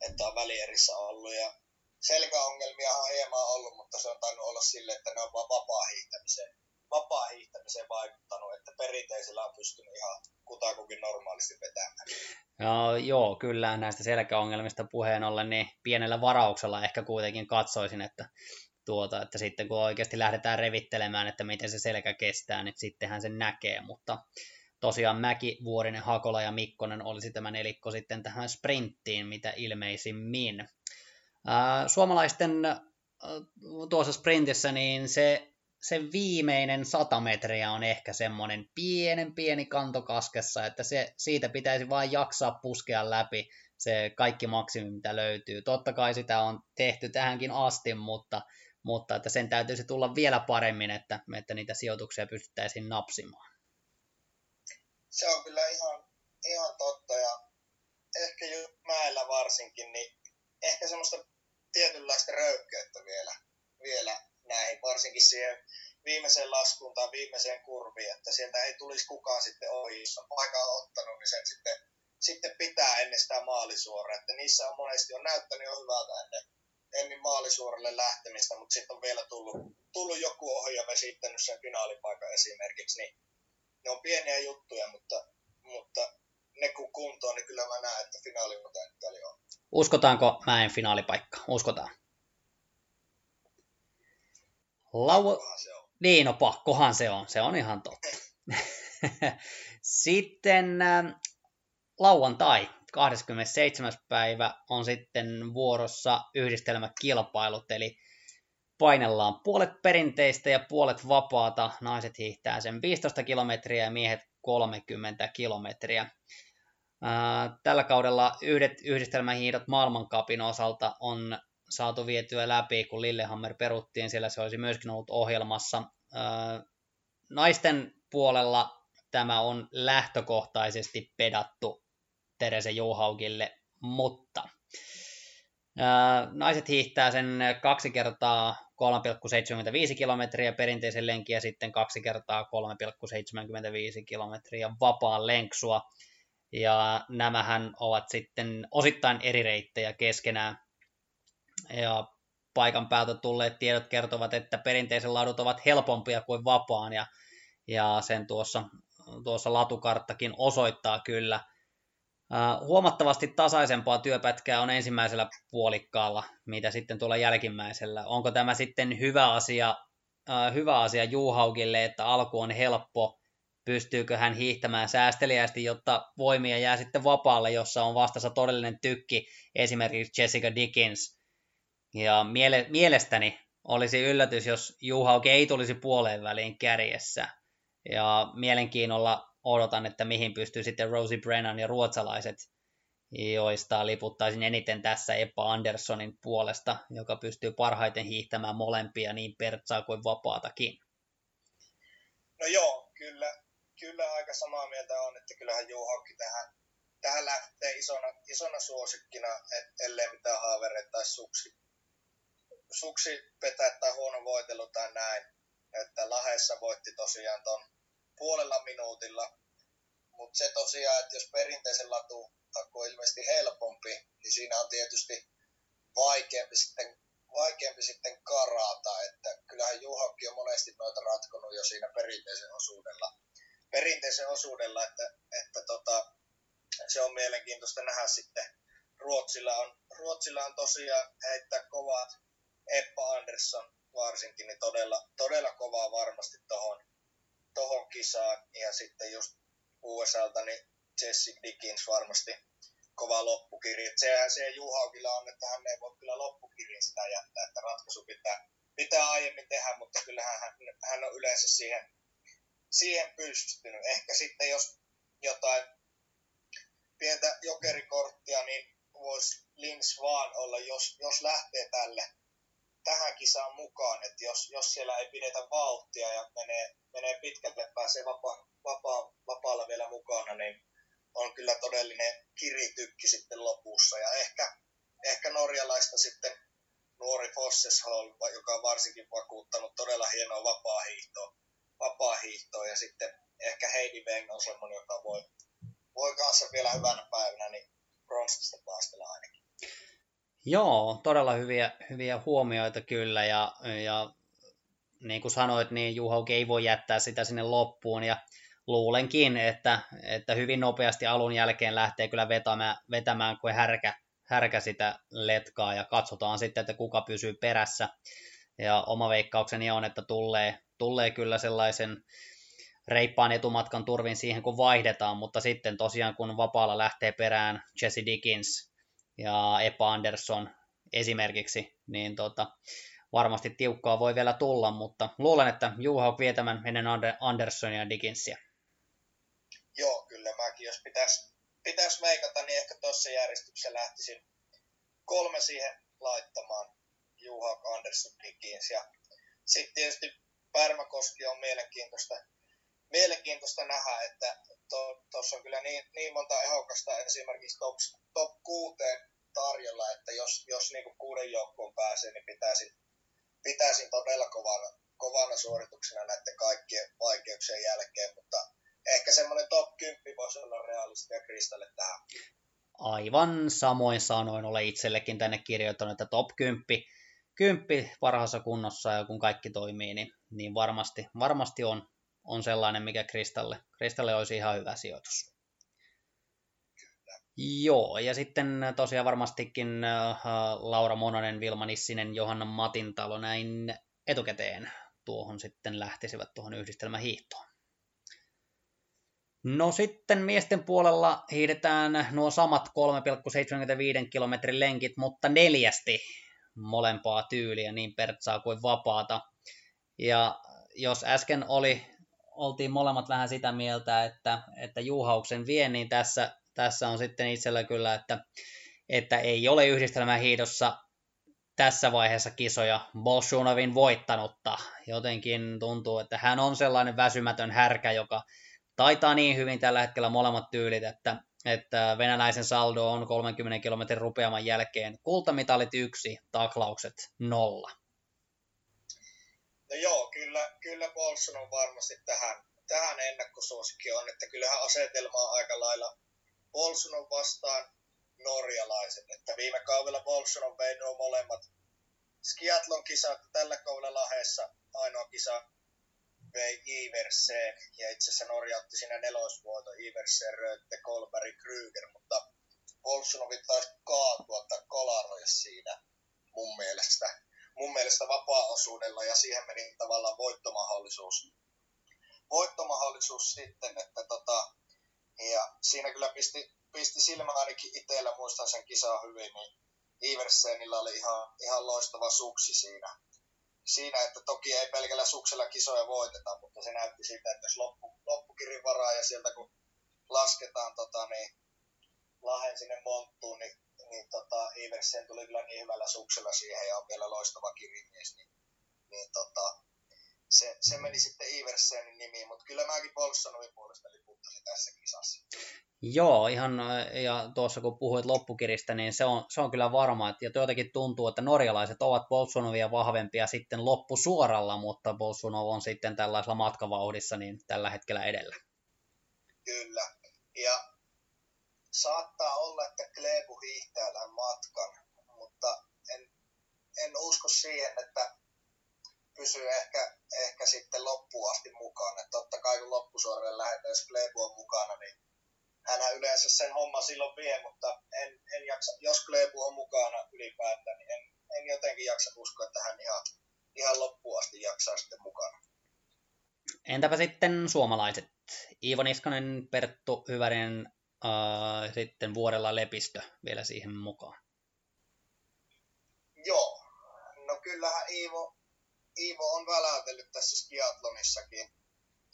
että on välierissä ollut ja selkäongelmia on hieman ollut, mutta se on tainnut olla sille, että ne on vaan vapaa-hiihtämiseen, vapaa-hiihtämiseen vaikuttanut, että perinteisellä on pystynyt ihan, kutakukin normaalisti vetämään. No, joo, kyllä näistä selkäongelmista puheen ollen, niin pienellä varauksella ehkä kuitenkin katsoisin, että, tuota, että sitten kun oikeasti lähdetään revittelemään, että miten se selkä kestää, niin sittenhän sen näkee, mutta tosiaan Mäki, Vuorinen, Hakola ja Mikkonen olisi tämä nelikko sitten tähän sprinttiin, mitä ilmeisimmin. Suomalaisten tuossa sprintissä, niin se, se viimeinen sata metriä on ehkä semmoinen pienen pieni kantokaskessa, että se, siitä pitäisi vain jaksaa puskea läpi se kaikki maksimi, mitä löytyy. Totta kai sitä on tehty tähänkin asti, mutta, mutta että sen täytyisi tulla vielä paremmin, että, että niitä sijoituksia pystyttäisiin napsimaan. Se on kyllä ihan, ihan totta ja ehkä just mäellä varsinkin, niin ehkä semmoista tietynlaista röyhkeyttä vielä, vielä näihin, varsinkin siihen viimeiseen laskuun tai viimeiseen kurviin, että sieltä ei tulisi kukaan sitten ohi, jos on paikka ottanut, niin sen sitten, sitten pitää ennen sitä maalisuoraa, että niissä on monesti on näyttänyt jo hyvältä ennen, ennen maalisuoralle lähtemistä, mutta sitten on vielä tullut, tullut joku ohi ja vesittänyt sen finaalipaikan esimerkiksi, niin ne on pieniä juttuja, mutta, mutta ne kun kuntoon, niin kyllä mä näen, että finaalipotentiaali on. Uskotaanko Mäen finaalipaikka? Uskotaan. Lau... On. Niin, no pakkohan se on. Se on ihan totta. sitten äh, lauantai, 27. päivä on sitten vuorossa yhdistelmäkilpailut, eli painellaan puolet perinteistä ja puolet vapaata. Naiset hiihtää sen 15 kilometriä ja miehet 30 kilometriä. Tällä kaudella yhdet yhdistelmähiidot maailmankapin osalta on saatu vietyä läpi, kun Lillehammer peruttiin, sillä se olisi myöskin ollut ohjelmassa. Naisten puolella tämä on lähtökohtaisesti pedattu Terese Juhaukille, mutta naiset hiihtää sen kaksi kertaa 3,75 kilometriä perinteisen lenkin ja sitten kaksi kertaa 3,75 kilometriä vapaan lenksua ja nämähän ovat sitten osittain eri reittejä keskenään. Ja paikan päältä tulleet tiedot kertovat, että perinteisen ladut ovat helpompia kuin vapaan, ja, ja sen tuossa, tuossa latukarttakin osoittaa kyllä. huomattavasti tasaisempaa työpätkää on ensimmäisellä puolikkaalla, mitä sitten tuolla jälkimmäisellä. Onko tämä sitten hyvä asia, hyvä asia Juhaukille, että alku on helppo, pystyykö hän hiihtämään säästeliästi, jotta voimia jää sitten vapaalle, jossa on vastassa todellinen tykki, esimerkiksi Jessica Dickens. Ja miele- mielestäni olisi yllätys, jos Juhauke ei tulisi puoleen väliin kärjessä. Ja mielenkiinnolla odotan, että mihin pystyy sitten Rosie Brennan ja ruotsalaiset, joista liputtaisin eniten tässä Eppa Anderssonin puolesta, joka pystyy parhaiten hiihtämään molempia niin pertsaa kuin vapaatakin. No joo, kyllä kyllä aika samaa mieltä on, että kyllähän Juhokki tähän, tähän lähtee isona, isona suosikkina, et, ellei mitään haavereita tai suksi, suksi petää tai huono voitelu tai näin. Että Lahessa voitti tosiaan ton puolella minuutilla. Mutta se tosiaan, että jos perinteisen latu on ilmeisesti helpompi, niin siinä on tietysti vaikeampi sitten, vaikeampi sitten karata. Että kyllähän Juhokki on monesti noita ratkonut jo siinä perinteisen osuudella perinteisen osuudella, että, että tota, se on mielenkiintoista nähdä sitten. Ruotsilla on, Ruotsilla on tosiaan heittää kovat Eppa Andersson varsinkin, niin todella, todella kovaa varmasti tohon, tohon kisaan. Ja sitten just USAlta, niin Jesse Dickens varmasti kova loppukiri. Et sehän se Juhaukilla on, että hän ei voi kyllä loppukirin sitä jättää, että ratkaisu pitää, pitää aiemmin tehdä, mutta kyllähän hän, hän on yleensä siihen siihen pystynyt. Ehkä sitten jos jotain pientä jokerikorttia, niin voisi Lins vaan olla, jos, jos lähtee tälle tähän kisaan mukaan, että jos, jos siellä ei pidetä vauhtia ja menee, menee pitkälle, pääsee vapa, vapa, vapaalla vielä mukana, niin on kyllä todellinen kiritykki sitten lopussa. Ja ehkä, ehkä norjalaista sitten nuori Fosseshall, joka on varsinkin vakuuttanut todella hienoa vapaa hiihtoa vapaa-hiihtoon ja sitten ehkä Heidi Weng on semmoinen, joka voi, voi kanssa vielä hyvänä päivänä niin bronssista taistella ainakin. Joo, todella hyviä, hyviä huomioita kyllä ja, ja niin kuin sanoit, niin Juha ei voi jättää sitä sinne loppuun ja luulenkin, että, että hyvin nopeasti alun jälkeen lähtee kyllä vetämään, vetämään kuin härkä, härkä sitä letkaa ja katsotaan sitten, että kuka pysyy perässä. Ja oma veikkaukseni on, että tulee, tulee kyllä sellaisen reippaan etumatkan turvin siihen, kun vaihdetaan, mutta sitten tosiaan kun vapaalla lähtee perään Jesse Dickens ja Epa Anderson esimerkiksi, niin tota, varmasti tiukkaa voi vielä tulla, mutta luulen, että Juha vietämään ennen Andersonia ja Dickensia. Joo, kyllä mäkin, jos pitäisi pitäis meikata, niin ehkä tuossa järjestyksessä lähtisin kolme siihen laittamaan. Juha Anderson Dickens ja sitten tietysti Pärmäkoski on mielenkiintoista, mielenkiintoista nähdä, että tuossa on kyllä niin, niin monta ehokasta esimerkiksi top, top kuuteen tarjolla, että jos, jos niin kuuden joukkoon pääsee, niin pitäisin, pitäisin todella kovana, kovana suorituksena näiden kaikkien vaikeuksien jälkeen, mutta ehkä semmoinen top 10 voisi olla realistia Kristalle tähän. Aivan samoin sanoin, olen itsellekin tänne kirjoittanut, että top 10, 10 parhaassa kunnossa ja kun kaikki toimii, niin, niin varmasti, varmasti on, on sellainen, mikä Kristalle, Kristalle olisi ihan hyvä sijoitus. Joo, ja sitten tosiaan varmastikin äh, Laura Mononen, Vilma Nissinen, Johanna Matintalo näin etukäteen tuohon sitten lähtisivät tuohon yhdistelmähiihtoon. No sitten miesten puolella hiidetään nuo samat 3,75 kilometrin lenkit, mutta neljästi molempaa tyyliä, niin pertsaa kuin vapaata. Ja jos äsken oli, oltiin molemmat vähän sitä mieltä, että, että Juhauksen vie, niin tässä, tässä on sitten itsellä kyllä, että, että ei ole yhdistelmähiidossa tässä vaiheessa kisoja Bolshunovin voittanutta. Jotenkin tuntuu, että hän on sellainen väsymätön härkä, joka taitaa niin hyvin tällä hetkellä molemmat tyylit, että, että venäläisen saldo on 30 kilometrin rupeaman jälkeen kultamitalit yksi, taklaukset nolla. No joo, kyllä, kyllä Bolson on varmasti tähän, tähän ennakkosuosikki on, että kyllähän asetelma on aika lailla Bolson on vastaan norjalaiset, että viime kaudella Bolson on vei molemmat skiatlon kisat, tällä kaudella Lahdessa ainoa kisa vei Iverseen, ja itse asiassa Norja otti siinä nelosvuoto Iverseen, Rötte, Kolberg, Kryger, mutta Bolsunovi taisi kaatua tai kolaroja siinä mun mielestä, mun mielestä vapaa-osuudella, ja siihen meni tavallaan voittomahdollisuus. Voittomahdollisuus sitten, että tota, ja siinä kyllä pisti, pisti silmä ainakin itsellä, muistan sen kisaa hyvin, niin Iversenillä oli ihan, ihan loistava suksi siinä siinä, että toki ei pelkällä suksella kisoja voiteta, mutta se näytti siltä, että jos loppu, loppukirin varaa ja sieltä kun lasketaan tota, niin, lahen sinne monttuun, niin, niin tota, Iversen tuli kyllä niin hyvällä suksella siihen ja on vielä loistava kirimies, niin, niin tota, se, se meni sitten Iversenin nimiin, mutta kyllä mäkin Bolsonovin puolesta liputtasin tässä kisassa. Joo, ihan, ja tuossa kun puhuit loppukiristä, niin se on, se on kyllä varma, että jotenkin tuntuu, että norjalaiset ovat Bolsonovia vahvempia sitten loppusuoralla, mutta Bolsonov on sitten tällaisella matkavauhdissa niin tällä hetkellä edellä. Kyllä, ja saattaa olla, että Klebu hiihtää tämän matkan, mutta en, en usko siihen, että pysyy ehkä, ehkä sitten loppuun asti mukana. Totta kai kun loppusuoralle lähdetään, jos Klebu on mukana, niin hän yleensä sen homma silloin vie, mutta en, en jaksa, jos Klebu on mukana ylipäätään, niin en, en jotenkin jaksa uskoa, että hän ihan, ihan loppuun asti jaksaa sitten mukana. Entäpä sitten suomalaiset? Iivo Niskanen, Perttu Hyvärinen, äh, sitten vuodella Lepistö vielä siihen mukaan. Joo, no kyllähän Iivo, Iivo on väläytellyt tässä skiatlonissakin,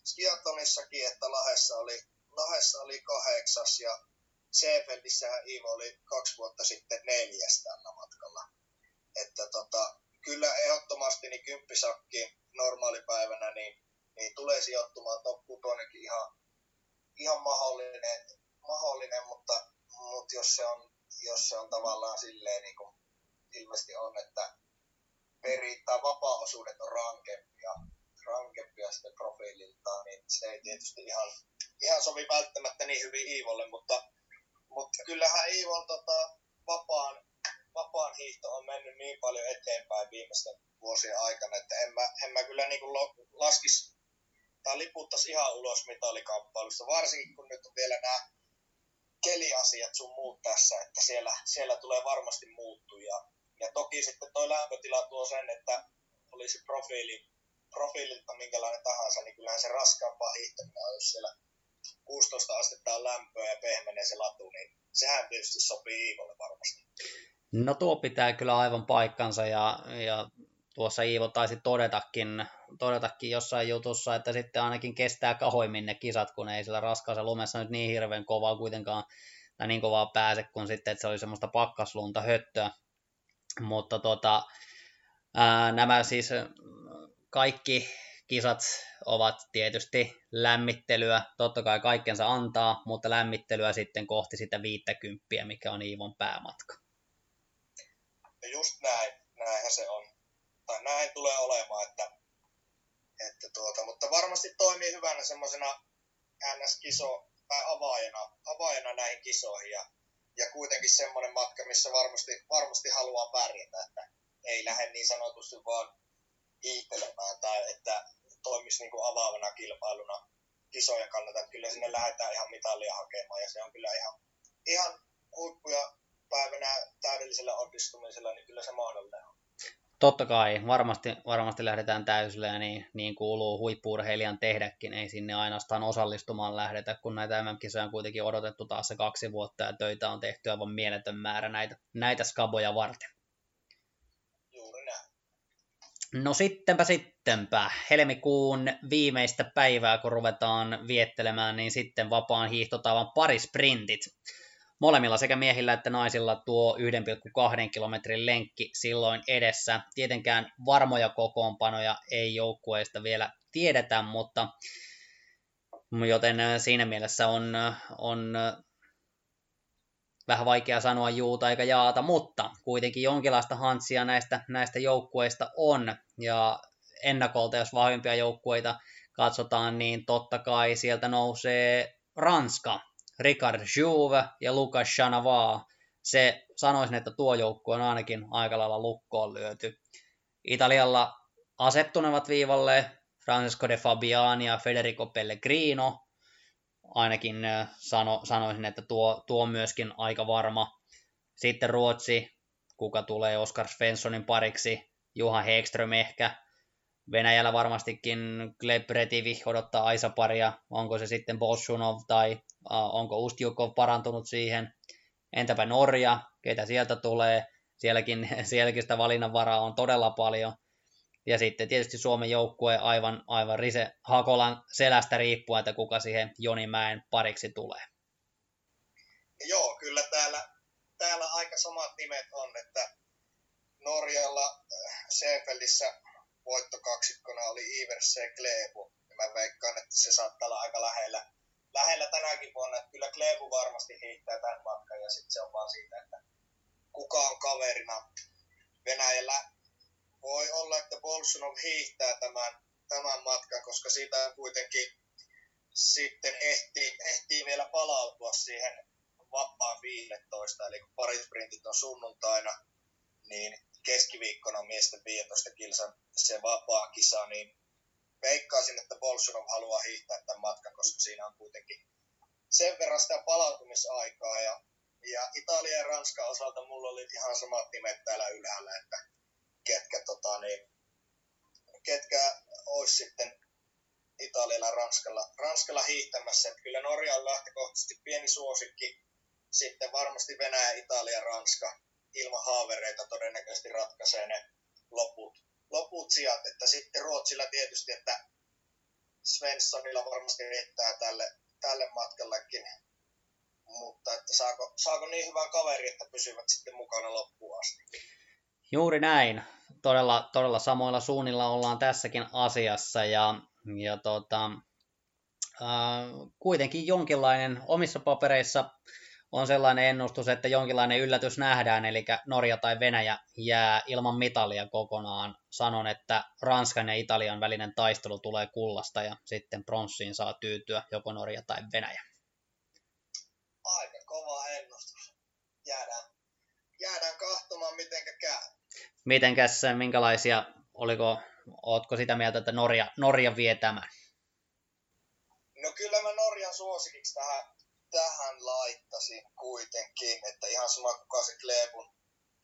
skiatlonissakin että Lahessa oli Lahessa oli kahdeksas ja Seefeldissähän Iivo oli kaksi vuotta sitten neljäs tällä matkalla. Että tota, kyllä ehdottomasti niin kymppisakki normaalipäivänä niin, niin tulee sijoittumaan top 6 ihan, ihan mahdollinen, mahdollinen mutta, mutta jos, se on, jos se on tavallaan silleen niin kuin ilmeisesti on, että peri, tai vapaa-osuudet on rankempia, rankempia sitten profiililtaan, niin se ei tietysti ihan, ihan sovi välttämättä niin hyvin Iivolle, mutta, mutta kyllähän Iivon tota, vapaan, vapaan hiihto on mennyt niin paljon eteenpäin viimeisten vuosien aikana, että en mä, en mä kyllä niin kuin laskisi tämä liputtaisi ihan ulos mitalikamppailusta, varsinkin kun nyt on vielä nämä keliasiat sun muut tässä, että siellä, siellä tulee varmasti muuttuja. Ja toki sitten toi lämpötila tuo sen, että olisi profiili, profiililta minkälainen tahansa, niin kyllähän se raskaampaa hiihtäminen on, jos siellä 16 astetta on lämpöä ja pehmenee se latu, niin sehän tietysti sopii Iivolle varmasti. No tuo pitää kyllä aivan paikkansa ja, ja tuossa Iivo taisi todetakin, todetakin jossain jutussa, että sitten ainakin kestää kahoimmin ne kisat, kun ei sillä raskaassa lumessa nyt niin hirveän kovaa kuitenkaan, tai niin kovaa pääse, kun sitten, että se oli semmoista pakkaslunta höttöä. Mutta tota, ää, nämä siis kaikki kisat ovat tietysti lämmittelyä, totta kai kaikkensa antaa, mutta lämmittelyä sitten kohti sitä 50, mikä on Iivon päämatka. Ja just näin, näinhän se on. Tai näin tulee olemaan, että, että tuota, mutta varmasti toimii hyvänä semmoisena NS-kiso tai avaajana, avaajana näihin kisoihin ja, ja kuitenkin semmoinen matka, missä varmasti, varmasti haluaa pärjätä, että ei lähde niin sanotusti vaan hiihtelemään tai että toimisi niin kuin avaavana kilpailuna kisojen kannalta, että kyllä sinne lähdetään ihan mitallia hakemaan ja se on kyllä ihan, ihan huippuja päivänä täydellisellä onnistumisella, niin kyllä se mahdollinen on. Totta kai, varmasti, varmasti lähdetään täysillä ja niin, niin kuuluu huippuurheilijan tehdäkin, ei sinne ainoastaan osallistumaan lähdetä, kun näitä MM-kisoja on kuitenkin odotettu taas se kaksi vuotta ja töitä on tehty aivan mieletön määrä näitä, näitä skaboja varten. Juuri näin. No sittenpä sittenpä, helmikuun viimeistä päivää kun ruvetaan viettelemään, niin sitten vapaan hiihtotavan parisprintit molemmilla sekä miehillä että naisilla tuo 1,2 kilometrin lenkki silloin edessä. Tietenkään varmoja kokoonpanoja ei joukkueista vielä tiedetä, mutta joten siinä mielessä on, on vähän vaikea sanoa juuta eikä jaata, mutta kuitenkin jonkinlaista hantsia näistä, näistä joukkueista on, ja ennakolta, jos vahvimpia joukkueita katsotaan, niin totta kai sieltä nousee Ranska, Ricard Jouve ja Lucas Chanavaa. Se sanoisin, että tuo joukkue on ainakin aika lailla lukkoon lyöty. Italialla asettunevat viivalle Francesco de Fabiani ja Federico Pellegrino. Ainakin sano, sanoisin, että tuo, tuo on myöskin aika varma. Sitten Ruotsi, kuka tulee Oskar Svenssonin pariksi, Juha Hegström ehkä. Venäjällä varmastikin Gleb Retivi odottaa Aisa-paria, onko se sitten Bosunov tai onko Ustjukov parantunut siihen, entäpä Norja, ketä sieltä tulee, sielläkin, sielläkin sitä valinnanvaraa on todella paljon, ja sitten tietysti Suomen joukkue aivan, aivan Rise Hakolan selästä riippuen, että kuka siihen Jonimäen pariksi tulee. Joo, kyllä täällä, täällä aika samat nimet on, että Norjalla äh, Seefeldissä voittokaksikkona oli Ivers ja Kleebu. Ja mä veikkaan, että se saattaa olla aika lähellä, lähellä tänäkin vuonna. Että kyllä Kleebu varmasti hiihtää tämän matkan ja sitten se on vaan siitä, että kuka on kaverina. Venäjällä voi olla, että Bolsunov hiihtää tämän, tämän matkan, koska siitä on kuitenkin sitten ehtii, ehtii vielä palautua siihen vapaan 15, eli kun parisprintit on sunnuntaina, niin keskiviikkona miesten 15 kilsan se vapaa kisa, niin veikkaisin, että Bolsunov haluaa hiihtää tämän matkan, koska siinä on kuitenkin sen verran sitä palautumisaikaa. Ja, ja Italia ja Ranska osalta mulla oli ihan samat nimet täällä ylhäällä, että ketkä, tota, niin, ketkä olisi sitten Italialla ja Ranskalla, Ranskalla hiihtämässä. Että kyllä Norja on lähtökohtaisesti pieni suosikki, sitten varmasti Venäjä, Italia, Ranska ilman haavereita todennäköisesti ratkaisee ne loput, loput sijat. Että sitten Ruotsilla tietysti, että Svenssonilla varmasti riittää tälle, tälle matkallekin. Mutta että saako, saako niin hyvän kaveri, että pysyvät sitten mukana loppuun asti. Juuri näin. Todella, todella samoilla suunnilla ollaan tässäkin asiassa ja, ja tota, äh, kuitenkin jonkinlainen omissa papereissa on sellainen ennustus, että jonkinlainen yllätys nähdään, eli Norja tai Venäjä jää ilman mitalia kokonaan. Sanon, että Ranskan ja Italian välinen taistelu tulee kullasta ja sitten pronssiin saa tyytyä joko Norja tai Venäjä. Aika kova ennustus. Jäädään, jäädään kahtomaan, miten käy. Mitenkäs, minkälaisia, oliko, ootko sitä mieltä, että Norja, Norja vie tämän? No kyllä mä Norjan suosikiksi tähän, tähän laittasin kuitenkin, että ihan sama kuka se Kleebun,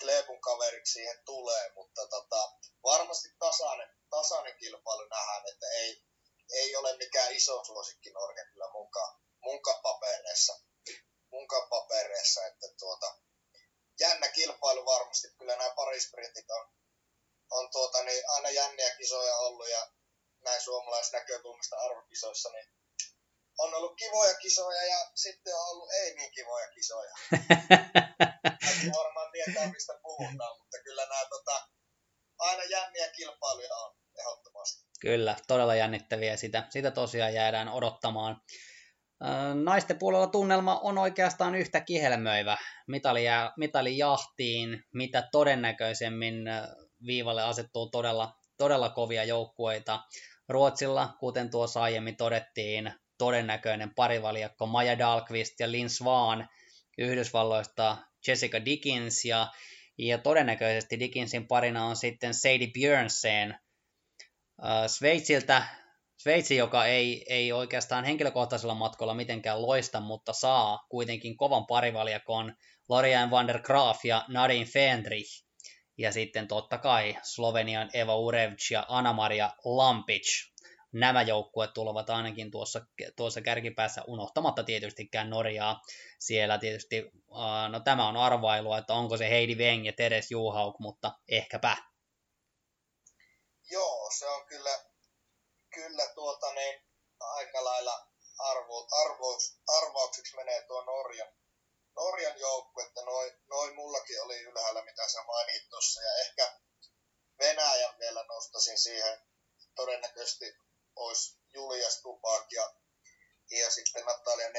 Kleebun kaveriksi siihen tulee, mutta tota, varmasti tasainen, tasainen kilpailu nähdään, että ei, ei ole mikään iso suosikki Norja kyllä munkaan, munkaan papereissa, munkaan papereissa, että tuota, jännä kilpailu varmasti, kyllä nämä parisprintit on, on tuota, niin aina jänniä kisoja ollut ja näin suomalaisnäkökulmasta arvokisoissa, niin on ollut kivoja kisoja ja sitten on ollut ei niin kivoja kisoja. varmaan tietää, mistä puhutaan, mutta kyllä nämä tota, aina jänniä kilpailuja on ehdottomasti. Kyllä, todella jännittäviä. Sitä, sitä tosiaan jäädään odottamaan. Naisten puolella tunnelma on oikeastaan yhtä kihelmöivä. Mitali, mitali jahtiin, mitä todennäköisemmin viivalle asettuu todella, todella kovia joukkueita. Ruotsilla, kuten tuossa aiemmin todettiin, todennäköinen parivaljakko Maja Dahlqvist ja Lin Swan. Yhdysvalloista Jessica Dickens ja, ja todennäköisesti Dickinsin parina on sitten Sadie Björnsen. Sveitsiltä Sveitsi, joka ei, ei oikeastaan henkilökohtaisella matkalla mitenkään loista, mutta saa kuitenkin kovan parivaljakon Lorian van der Graaf ja Nadine Fendrich. Ja sitten totta kai Slovenian Eva Urevc ja Anna-Maria Lampic. Nämä joukkueet tulevat ainakin tuossa, tuossa kärkipäässä unohtamatta tietystikään Norjaa. Siellä tietysti, no tämä on arvailua, että onko se Heidi Weng ja Teres Juhauk, mutta ehkäpä. Joo, se on kyllä kyllä tuota niin, aika lailla arvo, arvous, arvaukseksi menee tuo Norjan, Norjan joukku, että noin noi mullakin oli ylhäällä, mitä sä mainit tuossa, ja ehkä Venäjän vielä nostasin siihen, todennäköisesti olisi Julia Stupak ja, ja sitten Natalia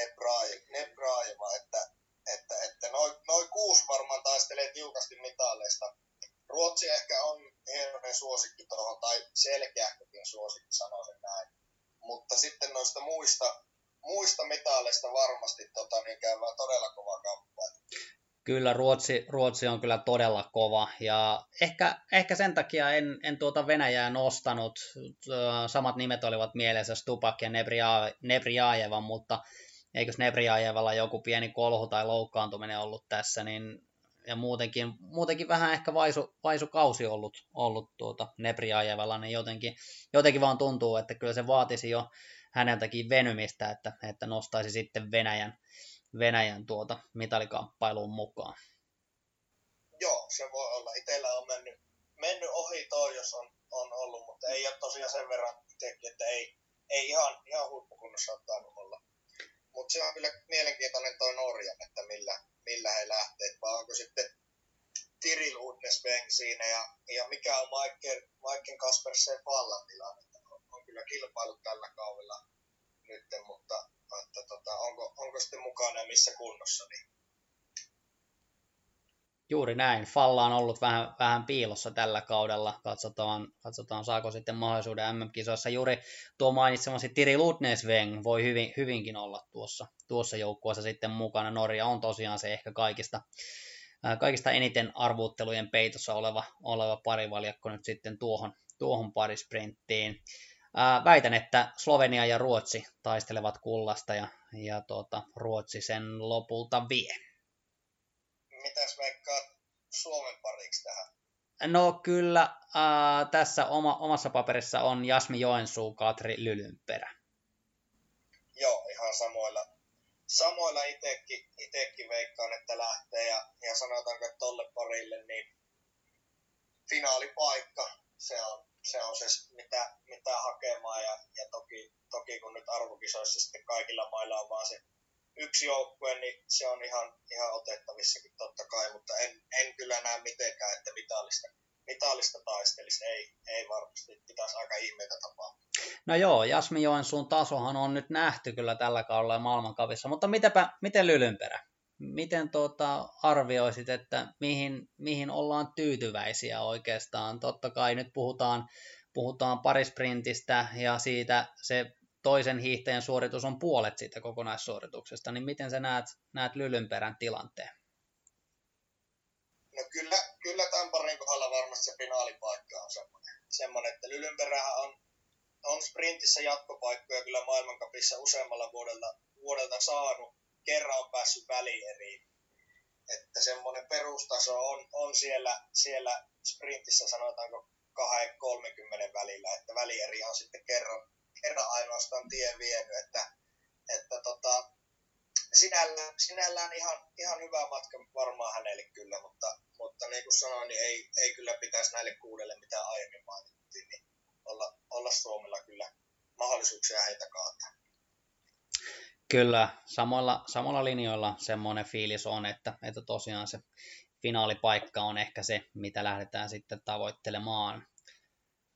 Nebraeva, että, että, että noin noi kuusi varmaan taistelee tiukasti mitalleista. Ruotsi ehkä on hienoinen suosikki tuohon, tai selkeähkökin suosikki, sanoisin näin. Mutta sitten noista muista, muista mitaleista varmasti tota, niin käydään todella kova kamppailu. Kyllä, Ruotsi, Ruotsi on kyllä todella kova ja ehkä, ehkä sen takia en, en tuota Venäjää nostanut. Samat nimet olivat mielessä, Stupak ja Nebriaajeva, mutta eikös Nebriaajevalla joku pieni kolhu tai loukkaantuminen ollut tässä, niin ja muutenkin, muutenkin vähän ehkä vaisu, vaisu kausi ollut, ollut tuota Nebriajevalla, niin jotenkin, jotenkin vaan tuntuu, että kyllä se vaatisi jo häneltäkin venymistä, että, että nostaisi sitten Venäjän, Venäjän tuota mitalikamppailuun mukaan. Joo, se voi olla. Itellä on mennyt, mennyt ohi toi, jos on, on ollut, mutta ei ole tosiaan sen verran itsekin, että ei, ei ihan, ihan huippukunnossa ottanut olla. Mutta se on kyllä mielenkiintoinen toi Norjan, että millä, millä he lähtee, vai onko sitten Tiril Udnesveng siinä ja, ja mikä on Maiken, Maiken Kaspersen vallan tilanne. On, on kyllä kilpailut tällä kaudella nyt, mutta että tota, onko, onko sitten mukana missä kunnossa, niin Juuri näin. Falla on ollut vähän, vähän piilossa tällä kaudella. Katsotaan, katsotaan saako sitten mahdollisuuden MM-kisoissa. Juuri tuo mainitsemasi Tiri Ludnesveng voi hyvin, hyvinkin olla tuossa, tuossa joukkueessa sitten mukana. Norja on tosiaan se ehkä kaikista, kaikista eniten arvuuttelujen peitossa oleva, oleva parivaljakko nyt sitten tuohon, tuohon parisprinttiin. Väitän, että Slovenia ja Ruotsi taistelevat kullasta ja, ja tuota, Ruotsi sen lopulta vie mitäs veikkaat Suomen pariksi tähän? No kyllä, äh, tässä oma, omassa paperissa on Jasmi Joensuu, Katri Lylynperä. Joo, ihan samoilla, samoilla itekin, itekin veikkaan, että lähtee ja, ja sanotaanko, että tolle parille niin finaalipaikka, se on se, on se mitä, mitä hakemaan ja, ja toki, toki kun nyt arvokisoissa sitten kaikilla mailla on vaan se yksi joukkue, niin se on ihan, ihan otettavissakin totta kai, mutta en, en kyllä näe mitenkään, että mitallista, mitallista taistelisi. Ei, ei varmasti, pitäisi aika ihmeitä tapahtua. No joo, Jasmi Joensuun tasohan on nyt nähty kyllä tällä kaudella maailmankavissa, mutta mitäpä, miten Lylynperä? Miten tuota, arvioisit, että mihin, mihin ollaan tyytyväisiä oikeastaan? Totta kai nyt puhutaan, puhutaan parisprintistä ja siitä se toisen hiihtäjän suoritus on puolet siitä kokonaissuorituksesta, niin miten sä näet, näet Lylynperän tilanteen? No kyllä, kyllä Tampareen kohdalla varmasti se finaalipaikka on semmoinen, semmoinen että Lylynperähän on, on sprintissä jatkopaikkoja kyllä maailmankapissa useammalla vuodella, vuodelta saanut. Kerran on päässyt välieriin. Että semmoinen perustaso on, on siellä, siellä sprintissä sanotaanko 2-30 välillä, että välieri on sitten kerran, kerran ainoastaan tie vienyt, että, että tota, sinällään, sinällään ihan, ihan hyvä matka varmaan hänelle kyllä, mutta, mutta niin kuin sanoin, niin ei, ei kyllä pitäisi näille kuudelle, mitä aiemmin mainittiin, niin olla, olla Suomella kyllä mahdollisuuksia heitä kaataa. Kyllä, samalla, samalla linjoilla semmoinen fiilis on, että, että tosiaan se finaalipaikka on ehkä se, mitä lähdetään sitten tavoittelemaan.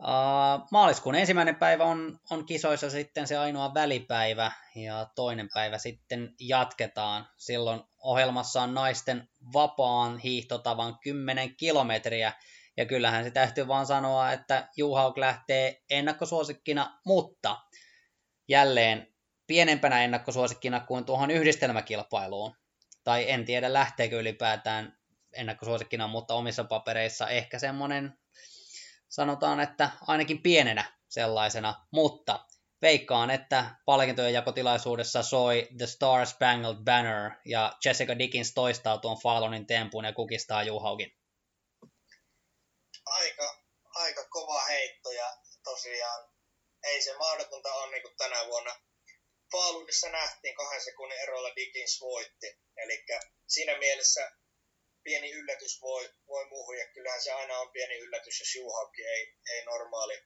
Uh, maaliskuun ensimmäinen päivä on, on kisoissa sitten se ainoa välipäivä ja toinen päivä sitten jatketaan. Silloin ohjelmassa on naisten vapaan hiihtotavan 10 kilometriä ja kyllähän se täytyy vaan sanoa, että Juhauk lähtee ennakkosuosikkina, mutta jälleen pienempänä ennakkosuosikkina kuin tuohon yhdistelmäkilpailuun. Tai en tiedä lähteekö ylipäätään ennakkosuosikkina, mutta omissa papereissa ehkä semmoinen sanotaan, että ainakin pienenä sellaisena, mutta veikkaan, että palkintojen jakotilaisuudessa soi The Star Spangled Banner ja Jessica Dickens toistaa tuon Fallonin tempun ja kukistaa Juhaukin. Aika, aika kova heitto ja tosiaan ei se mahdotonta ole niin tänä vuonna. Falunissa nähtiin kahden sekunnin erolla Dickens voitti. Eli siinä mielessä pieni yllätys voi, voi muuhun, ja kyllähän se aina on pieni yllätys, jos Juhauki ei, ei normaali,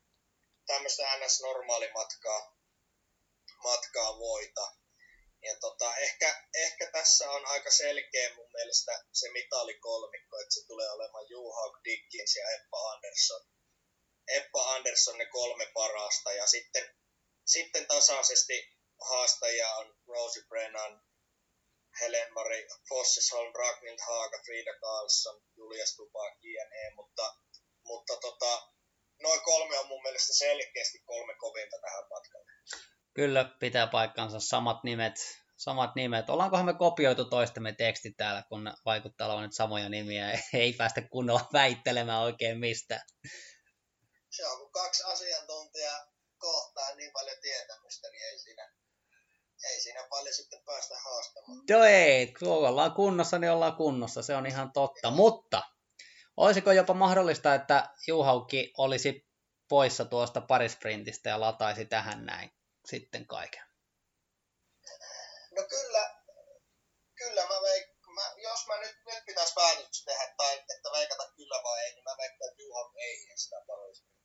tämmöistä NS-normaali matkaa, matkaa voita. Ja tota, ehkä, ehkä, tässä on aika selkeä mun mielestä se mitalikolmikko, että se tulee olemaan Juhauk, Dickins ja Eppa Andersson. Eppa Andersson ne kolme parasta ja sitten, sitten tasaisesti haastajia on Rosie Brennan, Helen Marie Fossesholm, Ragnhild Haaga, Frida Karlsson, Julia Stupak, JNE, mutta, mutta tota, noin kolme on mun mielestä selkeästi kolme kovinta tähän matkalle. Kyllä, pitää paikkansa samat nimet, samat nimet. Ollaankohan me kopioitu toistemme teksti täällä, kun vaikuttaa olevan nyt samoja nimiä. Ei päästä kunnolla väittelemään oikein mistä. Se on, kun kaksi asiantuntijaa kohtaa niin paljon tietämystä, niin ei siinä, ei siinä paljon sitten päästä haastamaan. Joo ei, kun ollaan kunnossa, niin ollaan kunnossa, se on ihan totta. Mutta olisiko jopa mahdollista, että Juhaukki olisi poissa tuosta parisprintistä ja lataisi tähän näin sitten kaiken? No kyllä, kyllä mä veik, mä, jos mä nyt, nyt pitäisi päätös tehdä, tai että veikata kyllä vai ei, niin mä veikkaan, että Juhaukki ei sitä parisprinttiä.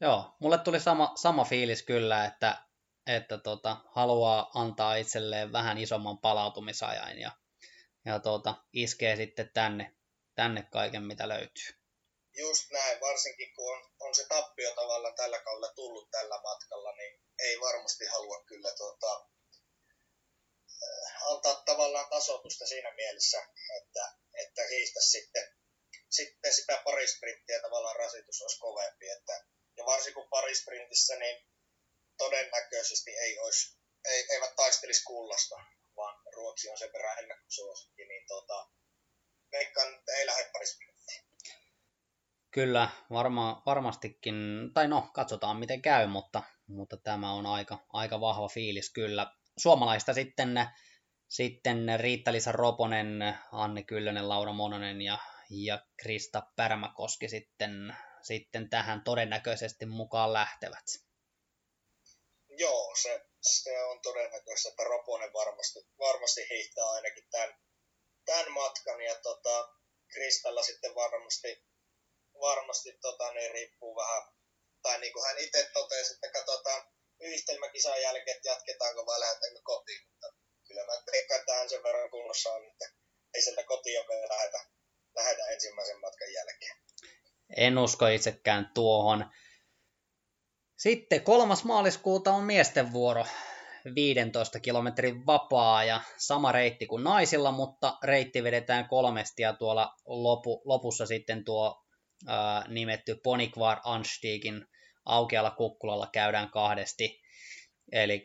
Joo, mulle tuli sama, sama fiilis kyllä, että että tota, haluaa antaa itselleen vähän isomman palautumisajan ja, ja tota, iskee sitten tänne, tänne kaiken, mitä löytyy. Just näin, varsinkin kun on, on se tappio tavallaan tällä kaudella tullut tällä matkalla, niin ei varmasti halua kyllä tota, antaa tavallaan tasotusta siinä mielessä, että, että hiistä sitten, sitten sitä parisprinttiä tavallaan rasitus olisi kovempi. Että, ja varsinkin kun parisprintissä, niin todennäköisesti ei olisi, ei, eivät taistelisi kullasta, vaan Ruotsi on sen verran ennakkosuosikki, niin tota, veikkaan, että ei lähde. Kyllä, varma, varmastikin, tai no, katsotaan miten käy, mutta, mutta tämä on aika, aika vahva fiilis kyllä. Suomalaista sitten, sitten Riitta-Liisa Roponen, Anni Kyllönen, Laura Mononen ja, ja Krista Pärmäkoski sitten, sitten tähän todennäköisesti mukaan lähtevät joo, se, se on todennäköistä, että Roponen varmasti, varmasti hiihtää ainakin tämän, tämän matkan. Ja tota, Kristalla sitten varmasti, varmasti tota, niin riippuu vähän, tai niin kuin hän itse totesi, että katsotaan yhdistelmäkisan jälkeen, että jatketaanko vai lähdetäänkö kotiin. Mutta kyllä mä veikkaan, että hän sen verran kunnossa on, että ei sieltä kotiin vielä lähdetä, lähdetä ensimmäisen matkan jälkeen. En usko itsekään tuohon. Sitten kolmas maaliskuuta on miesten vuoro. 15 kilometrin vapaa ja sama reitti kuin naisilla, mutta reitti vedetään kolmesti ja tuolla lopu, lopussa sitten tuo ää, nimetty Ponikvar Anstiegin aukealla kukkulalla käydään kahdesti. Eli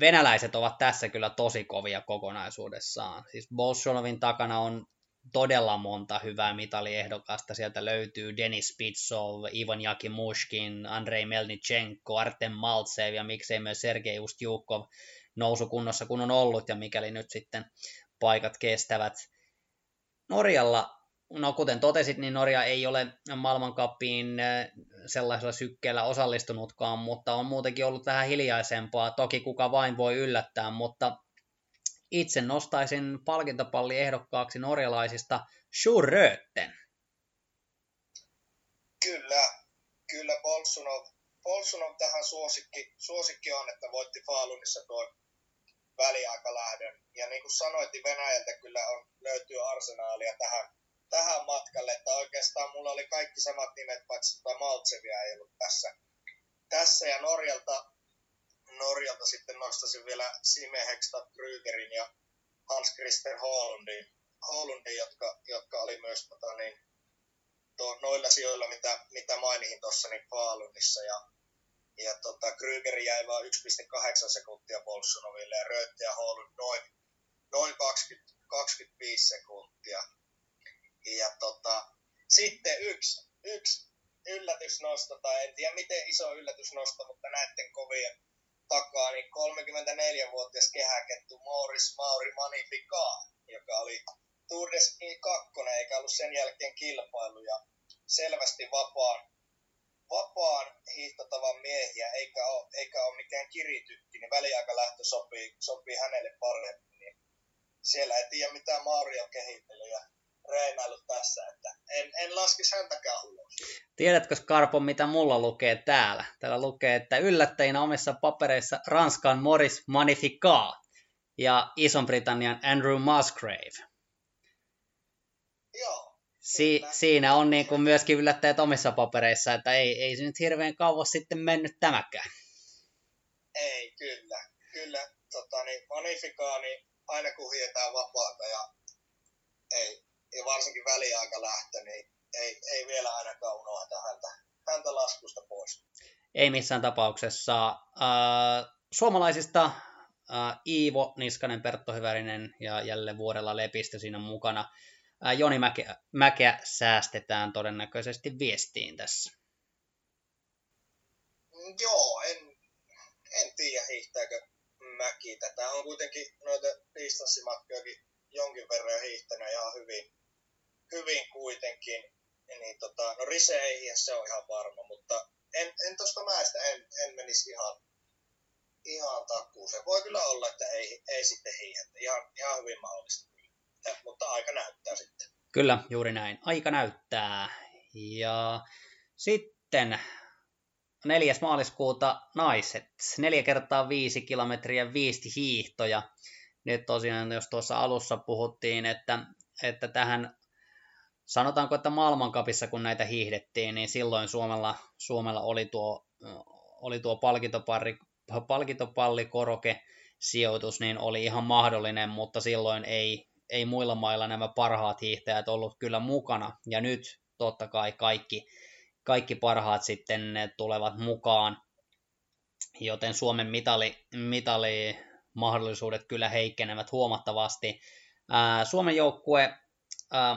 venäläiset ovat tässä kyllä tosi kovia kokonaisuudessaan. Siis Bolshonovin takana on todella monta hyvää mitaliehdokasta. Sieltä löytyy Denis Pitsov, Ivan Jakimushkin, Andrei Melnichenko, Artem Maltsev ja miksei myös Sergei Ustjukov nousukunnossa kun on ollut ja mikäli nyt sitten paikat kestävät. Norjalla, no kuten totesit, niin Norja ei ole maailmankappiin äh, sellaisella sykkeellä osallistunutkaan, mutta on muutenkin ollut vähän hiljaisempaa. Toki kuka vain voi yllättää, mutta itse nostaisin palkintopalliehdokkaaksi norjalaisista Sjuröten. Kyllä, kyllä Bolsunov, Bolsunov tähän suosikki, suosikki on, että voitti Falunissa tuon väliaikalähdön. Ja niin kuin sanoit, niin Venäjältä kyllä on, löytyy arsenaalia tähän, tähän matkalle, että oikeastaan mulla oli kaikki samat nimet, paitsi että Maltsevia ei ollut tässä. Tässä ja Norjalta Norjalta sitten nostaisin vielä Sime Hekstad Krygerin ja Hans Christer Holundin, Holundin jotka, jotka oli myös tota, niin, to, noilla sijoilla, mitä, mitä mainihin tuossa, niin Falunissa. Ja, ja tota, Kryger jäi vain 1,8 sekuntia Bolsonoville ja Röötte ja Holund noin, noin 20, 25 sekuntia. Ja tota, sitten yksi, yksi yllätysnosto, tai en tiedä miten iso yllätysnosto, mutta näiden kovien takaa niin 34-vuotias kehäkettu Morris Mauri Magnifica, joka oli Tour de Ski 2, eikä ollut sen jälkeen kilpailuja selvästi vapaan, vapaan hiihtotavan miehiä, eikä ole, eikä ole mikään kiritykki, niin väliaikalähtö sopii, sopii hänelle paremmin. Niin siellä ei tiedä, mitä Mauri on kehitellyt ja reenailut tässä, että en, en laskisi häntäkään ulos. Tiedätkö Skarpo, mitä mulla lukee täällä? Täällä lukee, että yllättäjinä omissa papereissa Ranskan Morris Magnificat ja Ison-Britannian Andrew Musgrave. Joo. Si- siinä on niin kuin myöskin yllättäjät omissa papereissa, että ei, ei se nyt hirveän kauas sitten mennyt tämäkään. Ei, kyllä. Kyllä, tota, niin Magnificat, niin aina kun hietään vapaata ja ei, ja varsinkin väliaika lähtö, niin ei, ei vielä ainakaan unohda häntä, häntä laskusta pois. Ei missään tapauksessa. Äh, suomalaisista äh, Iivo Niskanen, Pertto Hyvärinen ja jälleen vuodella Lepistö siinä mukana. Äh, Joni Mäkeä, Mäkeä säästetään todennäköisesti viestiin tässä. Mm, joo, en, en tiedä hiihtääkö Mäki tätä. On kuitenkin noita distanssimatkojakin jonkin verran hiihtänyt ihan hyvin, hyvin kuitenkin. Niin tota, no Rise ei se on ihan varma, mutta en, en tuosta mäestä en, en menisi ihan, ihan Se Voi kyllä olla, että ei, ei sitten hiihdetä. Ihan, ihan hyvin mahdollista kyllä. mutta aika näyttää sitten. Kyllä, juuri näin. Aika näyttää. Ja sitten 4. maaliskuuta naiset. 4 kertaa 5 kilometriä 5 hiihtoja. Nyt tosiaan, jos tuossa alussa puhuttiin, että, että tähän sanotaanko, että maailmankapissa kun näitä hiihdettiin, niin silloin Suomella, Suomella oli tuo, oli tuo palkintopalli, palkintopallikoroke sijoitus, niin oli ihan mahdollinen, mutta silloin ei, ei muilla mailla nämä parhaat hiihtäjät ollut kyllä mukana. Ja nyt totta kai kaikki, kaikki parhaat sitten tulevat mukaan, joten Suomen mitali, mitali mahdollisuudet kyllä heikkenevät huomattavasti. Suomen joukkue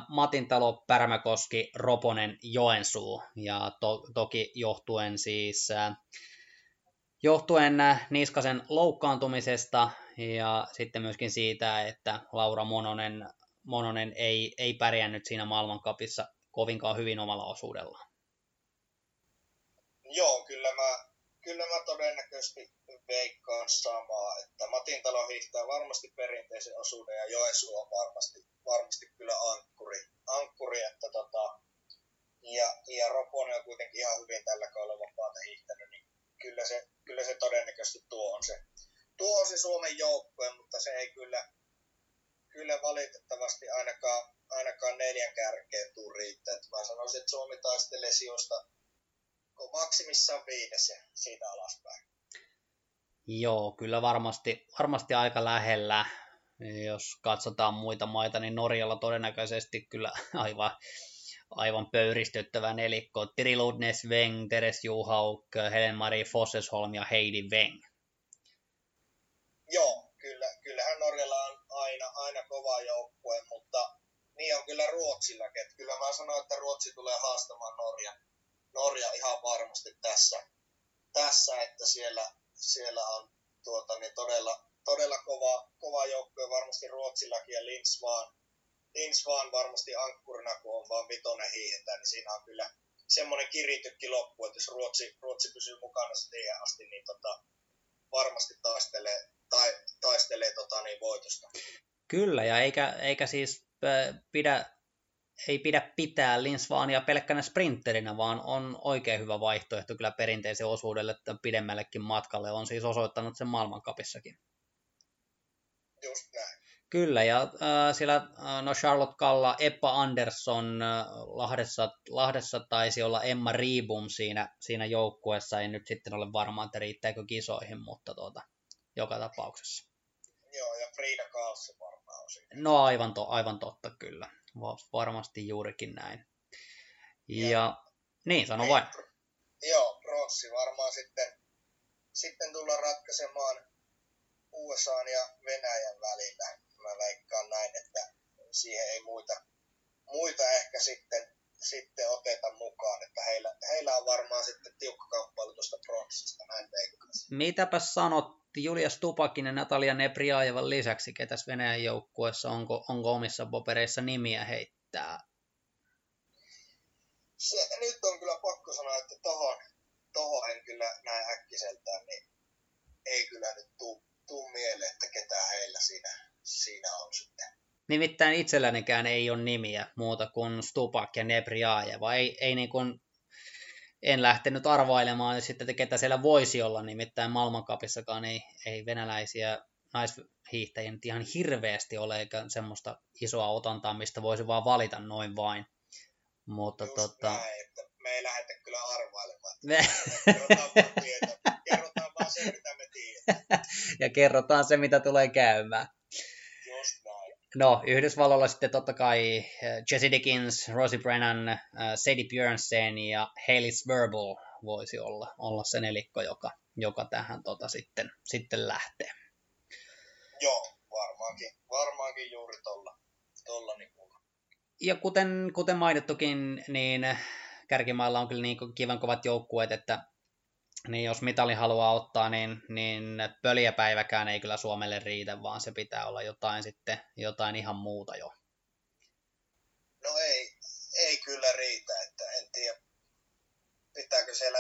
Matintalo, Pärmäkoski, Roponen, Joensuu ja to, toki johtuen siis johtuen Niskasen loukkaantumisesta ja sitten myöskin siitä, että Laura Mononen, Mononen ei, ei pärjännyt siinä maailmankapissa kovinkaan hyvin omalla osuudellaan. Joo, kyllä mä, kyllä mä todennäköisesti veikkaan samaa, että Matintalo hiihtää varmasti perinteisen osuuden ja Joensuu on varmasti, varmasti kyllä ankkuri, ankkuri että tota, ja, ja Roponen on kuitenkin ihan hyvin tällä kaudella vapaata hiihtänyt, niin kyllä se, kyllä se todennäköisesti tuo on se, tuo on se Suomen joukkue, mutta se ei kyllä, kyllä valitettavasti ainakaan, ainakaan neljän kärkeen tuu riittää. Että mä sanoisin, että Suomi taistelee sijoista maksimissaan viides ja siitä alaspäin. Joo, kyllä varmasti, varmasti aika lähellä. Jos katsotaan muita maita, niin Norjalla todennäköisesti kyllä aivan, aivan pöyristyttävä nelikko. Tiri Ludnes Weng, Teres Juhauk, Helen Marie Fossesholm ja Heidi Weng. Joo, kyllä, kyllähän Norjalla on aina, aina kova joukkue, mutta niin on kyllä Ruotsillakin. Että kyllä mä sanoin, että Ruotsi tulee haastamaan Norja, Norja ihan varmasti tässä, tässä että siellä, siellä on tuota, niin todella, todella kova, kova joukkue varmasti Ruotsillakin ja Linz vaan, Linz vaan varmasti ankkurina, kun on vaan vitonen hiihetään, niin siinä on kyllä semmoinen kiritykki loppu, että jos Ruotsi, Ruotsi pysyy mukana siihen asti, niin tota, varmasti taistelee, tai, taistelee tota, niin voitosta. Kyllä, ja eikä, eikä siis pidä, ei pidä pitää Linsvaania pelkkänä sprinterinä, vaan on oikein hyvä vaihtoehto kyllä perinteisen osuudelle että pidemmällekin matkalle. On siis osoittanut sen maailmankapissakin. Just näin. Kyllä, ja äh, siellä äh, no Charlotte Kalla, Eppa Andersson äh, Lahdessa, Lahdessa taisi olla Emma Riibum siinä, siinä joukkueessa. Ei nyt sitten ole varma, että riittääkö kisoihin, mutta tuota, joka tapauksessa. Joo, ja Frida Karlsson varmaan on siinä. No aivan, to, aivan totta kyllä. Varmasti juurikin näin. Ja, ja niin, sano vain. Joo, Rossi varmaan sitten, sitten tulla ratkaisemaan USA ja Venäjän välillä mä veikkaan näin, että siihen ei muita, muita ehkä sitten, sitten oteta mukaan, että heillä, heillä on varmaan sitten tiukka kamppailu tuosta pronssista, näin veikkaan. Mitäpä sanot Julius Tupakinen Natalia Nepriajevan lisäksi, ketäs Venäjän joukkueessa, onko, onko omissa papereissa nimiä heittää? Se, nyt on kyllä pakko sanoa, että tohon, tohon en kyllä näin äkkiseltään, niin ei kyllä nyt tuu, tuu mieleen, että ketä heillä siinä siinä on sitten. Nimittäin itsellänikään ei ole nimiä muuta kuin Stupak ja Nebriaeva. Ei, ei niin kuin, en lähtenyt arvailemaan sitten, että ketä siellä voisi olla, nimittäin maailmankapissakaan ei, ei venäläisiä naishiihtäjiä nyt ihan hirveästi ole, eikä semmoista isoa otantaa, mistä voisi vaan valita noin vain. Mutta Just tota... näin, että me ei lähdetä kyllä arvailemaan. Me... Kerrotaan, vaan kerrotaan vaan se, mitä me tiedämme. ja kerrotaan se, mitä tulee käymään. No, Yhdysvalloilla sitten totta kai eh, Jesse Dickens, Rosie Brennan, uh, Sadie Björnsen ja Hailey Verbal voisi olla, olla se nelikko, joka, joka tähän tota sitten, sitten lähtee. Joo, varmaankin, varmaankin juuri tuolla, tolla niin Ja kuten, kuten mainittukin, niin kärkimailla on kyllä niin kivan kovat joukkueet, että niin jos mitali haluaa ottaa, niin, niin pöljäpäiväkään ei kyllä Suomelle riitä, vaan se pitää olla jotain sitten, jotain ihan muuta jo. No ei, ei kyllä riitä, että en tiedä, pitääkö siellä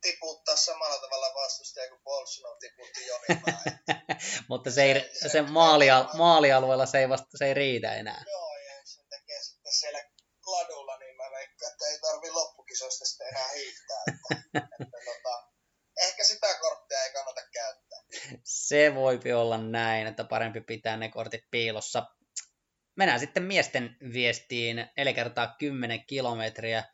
tiputtaa samalla tavalla vastustaja kuin Bolsonaro tiputti Jonimäen. Mutta se, ei, se, se, se maalia, maalialueella se ei, vasta, se ei riitä enää. Joo, ja se tekee sitten siellä ladulla, niin mä veikkaan, että ei tarvi loppukisoista sitten enää hiihtää. Että, että tota, ehkä sitä korttia ei kannata käyttää. Se voipi olla näin, että parempi pitää ne kortit piilossa. Mennään sitten miesten viestiin 4 kertaa 10 kilometriä.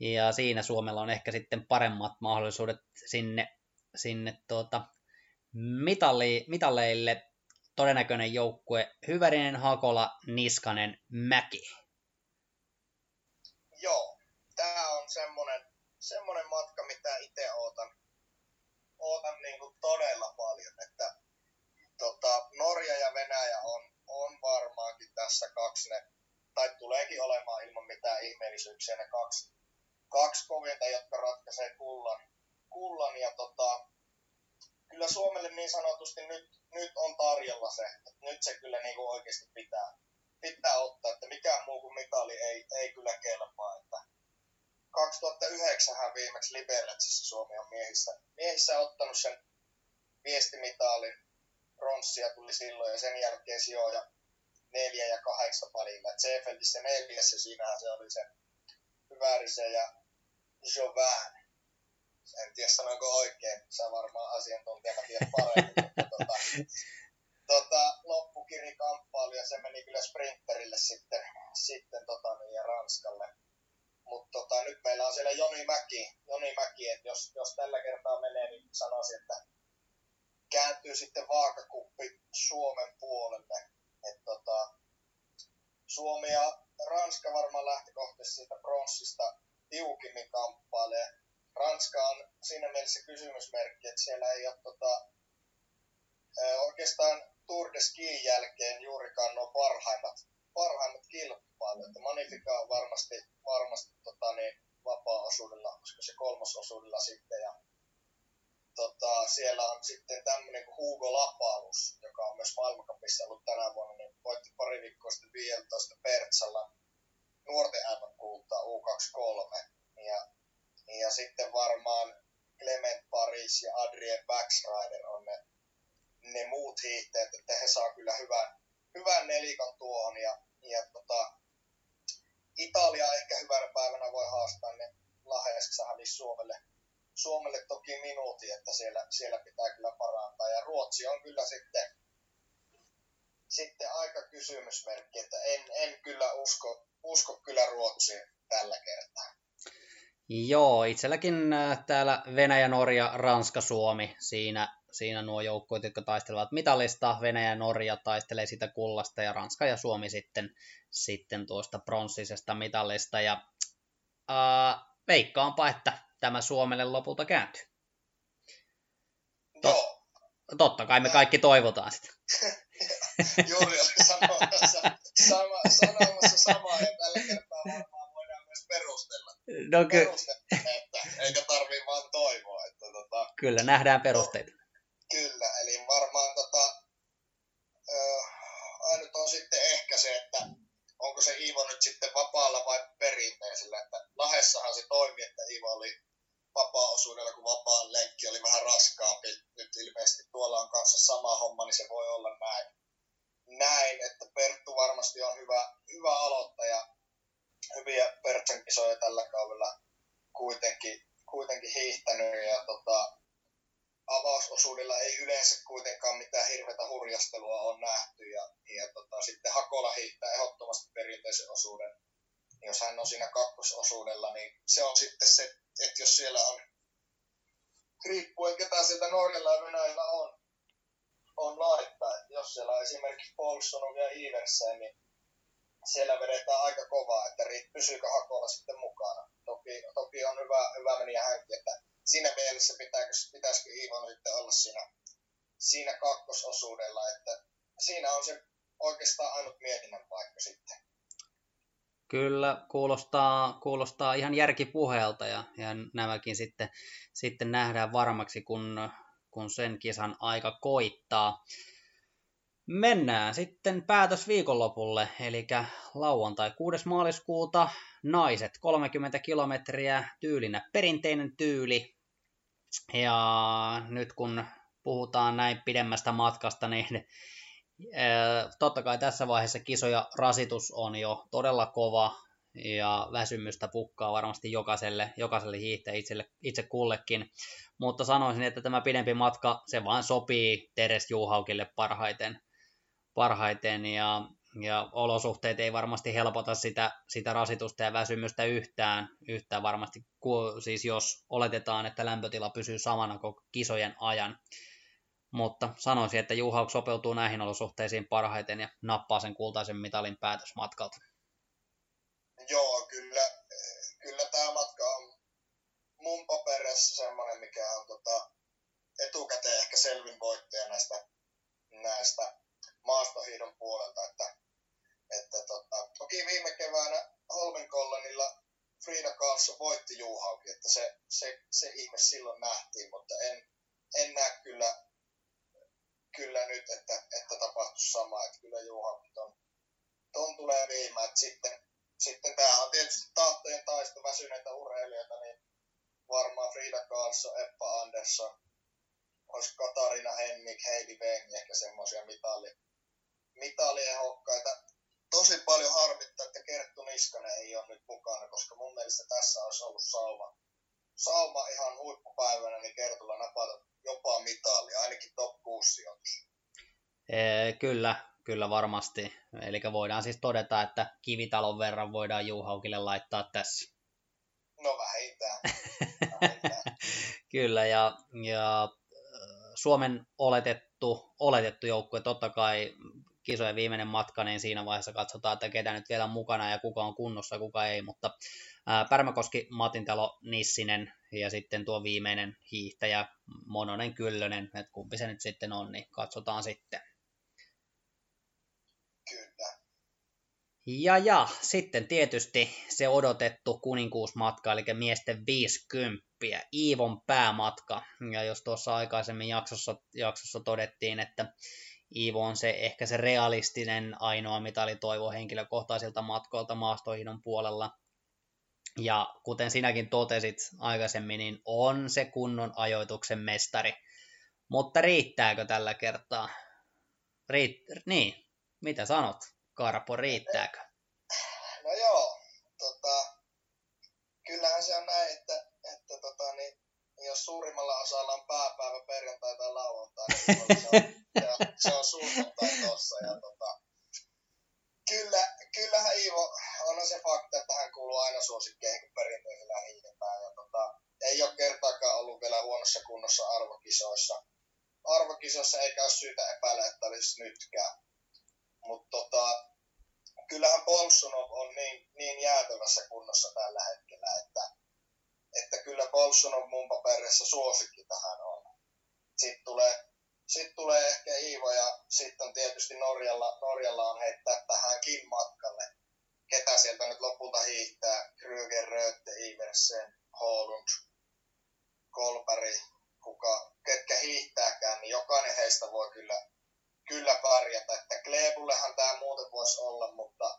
Ja siinä Suomella on ehkä sitten paremmat mahdollisuudet sinne, sinne tuota, mitalli, mitalleille. Todennäköinen joukkue Hyvärinen, Hakola, Niskanen, Mäki joo, on semmonen, semmonen matka, mitä itse ootan, ootan niin kuin todella paljon, että tota, Norja ja Venäjä on, on varmaankin tässä kaksi ne, tai tuleekin olemaan ilman mitään ihmeellisyyksiä ne kaksi, kaksi kovinta, jotka ratkaisee kullan, kullan ja tota, kyllä Suomelle niin sanotusti nyt, nyt on tarjolla se, että nyt se kyllä niin kuin oikeasti pitää, pitää ottaa, että mikään muu kuin mitali ei, ei kyllä kelpaa. Että 2009 viimeksi Liberetsissä Suomi on miehissä, miehissä ottanut sen viestimitalin. Ronssia tuli silloin ja sen jälkeen sijoja neljä ja kahdeksan välillä. Seefeldissä neljässä siinähän se oli se Hyvärisen ja Jovan. En tiedä sanoinko oikein, sä varmaan asiantuntijana tiedät paremmin, tota, tota, loppukirikamppailu ja se meni kyllä sprinterille sitten, sitten tota, niin, ja Ranskalle. Mutta tota, nyt meillä on siellä Joni Mäki, Joni Mäki että jos, jos tällä kertaa menee, niin sanoisin, että kääntyy sitten vaakakuppi Suomen puolelle. Et tota, Suomi ja Ranska varmaan lähtökohtaisesti siitä pronssista tiukimmin kamppailee. Ranska on siinä mielessä kysymysmerkki, että siellä ei ole tota, oikeastaan Tour de Skiin jälkeen juurikaan nuo parhaimmat, parhaimmat kilpailut. Magnifica on varmasti, varmasti tota, niin, vapaa-osuudella, koska se kolmososuudella sitten. Ja, tota, siellä on sitten tämmöinen kuin Hugo Lapalus, joka on myös maailmankapissa ollut tänä vuonna, niin voitti pari viikkoa sitten 15 Pertsalla nuorten MM-kultaa U23. Ja, ja sitten varmaan Clement Paris ja Adrien Baxrider on ne, ne muut hiihtäjät, että he saa kyllä hyvän, hyvän nelikon tuohon. Ja, ja tota, Italia ehkä hyvänä päivänä voi haastaa ne Lahdessa hävisi Suomelle, Suomelle toki minuutti, että siellä, siellä pitää kyllä parantaa. Ja Ruotsi on kyllä sitten, sitten aika kysymysmerkki, että en, en kyllä usko, usko kyllä Ruotsiin tällä kertaa. Joo, itselläkin täällä Venäjä, Norja, Ranska, Suomi, siinä, siinä nuo joukkueet, jotka taistelevat mitallista. Venäjä ja Norja taistelee sitä kullasta ja Ranska ja Suomi sitten, sitten tuosta pronssisesta mitallista. Ja äh, veikkaanpa, että tämä Suomelle lopulta kääntyy. Joo. Totta kai me kaikki toivotaan sitä. Juuri oli sanomassa, sama, sanomassa samaa ja tällä kertaa varmaan. No ky- että, eikä tarvii vaan toivoa. Että, tota, kyllä, nähdään perusteita. Kyllä, eli varmaan tota, ö, ainut on sitten ehkä se, että onko se Iivo nyt sitten vapaalla vai perinteisellä. Että Lahessahan se toimi, että Iivo oli vapaa-osuudella, kun vapaan lenkki oli vähän raskaampi. Nyt ilmeisesti tuolla on kanssa sama homma, niin se voi olla näin. Näin, että Perttu varmasti on hyvä, hyvä aloittaja. Hyviä Pertsan kisoja tällä kaudella kuitenkin, kuitenkin hiihtänyt ja tota, avausosuudella ei yleensä kuitenkaan mitään hirveätä hurjastelua on nähty ja, ja tota, sitten Hakola hiihtää ehdottomasti perinteisen osuuden. Jos hän on siinä kakkososuudella, niin se on sitten se, että jos siellä on, riippuen ketä sieltä Norjalla ja Venäjällä on, on laittaa. Jos siellä on esimerkiksi Paulson ja Iversen, niin siellä vedetään aika kovaa, että pysyykö Hakola sitten mukana. Toki, toki on hyvä, hyvä meniä hänkin, että siinä mielessä pitääkö, pitäisikö Iivon sitten olla siinä, siinä kakkososuudella, että siinä on se oikeastaan ainut mietinnän paikka sitten. Kyllä, kuulostaa, kuulostaa ihan järkipuheelta ja, ja nämäkin sitten, sitten nähdään varmaksi, kun, kun sen kisan aika koittaa. Mennään sitten päätös viikonlopulle, eli lauantai 6. maaliskuuta, naiset 30 kilometriä, tyylinä perinteinen tyyli. Ja nyt kun puhutaan näin pidemmästä matkasta, niin totta kai tässä vaiheessa kisoja rasitus on jo todella kova ja väsymystä pukkaa varmasti jokaiselle, jokaiselle hiihtäjä itse, itse kullekin. Mutta sanoisin, että tämä pidempi matka, se vaan sopii Teres Juhaukille parhaiten parhaiten ja, ja olosuhteet ei varmasti helpota sitä, sitä rasitusta ja väsymystä yhtään, yhtään varmasti, siis jos oletetaan, että lämpötila pysyy samana koko kisojen ajan. Mutta sanoisin, että Juhauk sopeutuu näihin olosuhteisiin parhaiten ja nappaa sen kultaisen mitalin päätösmatkalta. Joo, kyllä, kyllä tämä matka on mun paperissa semmoinen, mikä on tota, etukäteen ehkä selvin voittaja näistä, näistä maastohiidon puolelta, että, että tota, toki viime keväänä Holmenkollanilla Frida Karlsson voitti Juhaukin, että se, se, se ihme silloin nähtiin, mutta en, en näe kyllä, kyllä nyt, että, että tapahtuisi sama, että kyllä Juhaukin ton, ton tulee viimään, sitten, sitten tämä on tietysti tahtojen taisto väsyneitä urheilijoita, niin varmaan Frida Karlsson, Eppa Andersson, olisi Katarina Hennik, Heidi Weng, ehkä semmoisia mitali, mitaliehokkaita. Tosi paljon harmittaa, että Kerttu Niskanen ei ole nyt mukana, koska mun mielestä tässä olisi ollut sauma, sauma ihan huippupäivänä, niin Kertulla napata jopa mitali, ainakin top 6 sijoitus. Ee, kyllä, kyllä varmasti. Eli voidaan siis todeta, että kivitalon verran voidaan Juhaukille laittaa tässä. No vähintään. vähintään. kyllä, ja, ja Suomen oletettu, oletettu joukkue, totta kai kisojen viimeinen matka, niin siinä vaiheessa katsotaan, että ketä nyt vielä on mukana ja kuka on kunnossa, kuka ei, mutta Pärmäkoski, Matintalo, Nissinen ja sitten tuo viimeinen hiihtäjä Mononen Kyllönen, että kumpi se nyt sitten on, niin katsotaan sitten. Kyllä. Ja, ja sitten tietysti se odotettu kuninkuusmatka, eli miesten 50, Iivon päämatka. Ja jos tuossa aikaisemmin jaksossa, jaksossa todettiin, että Iivo on se ehkä se realistinen ainoa toivo henkilökohtaisilta matkoilta maastoihdon puolella. Ja kuten sinäkin totesit aikaisemmin, niin on se kunnon ajoituksen mestari. Mutta riittääkö tällä kertaa? Riit, niin, mitä sanot? Karpo, riittääkö? No joo, tota, kyllähän se on näin, että, että tota, niin, jos suurimmalla osalla on pääpäivä perjantai tai lauantai, niin se on, se, se on sunnuntai tossa. Ja, tota, kyllä, kyllähän Iivo, on se fakta, että hän kuuluu aina suosikkeihin, kun perinteisellä hiihdetään. Ja, tota, ei ole kertaakaan ollut vielä huonossa kunnossa arvokisoissa. Arvokisoissa eikä ole syytä epäillä, että olisi nytkään. Mutta tota, kyllähän Bolsonov on niin, niin jäätävässä kunnossa tällä hetkellä, että, että kyllä Bolsonov mun paperissa suosikki tähän on. Sitten tulee, sitten tulee ehkä Iivo ja sitten on tietysti Norjalla, Norjalla on heittää tähänkin matkalle. Ketä sieltä nyt lopulta hiihtää? Krüger, Rötte, Iversen, Holund, Kolpari, kuka, ketkä hiihtääkään, niin jokainen heistä voi kyllä kyllä pärjätä. Että Kleebullehan tämä muuten voisi olla, mutta,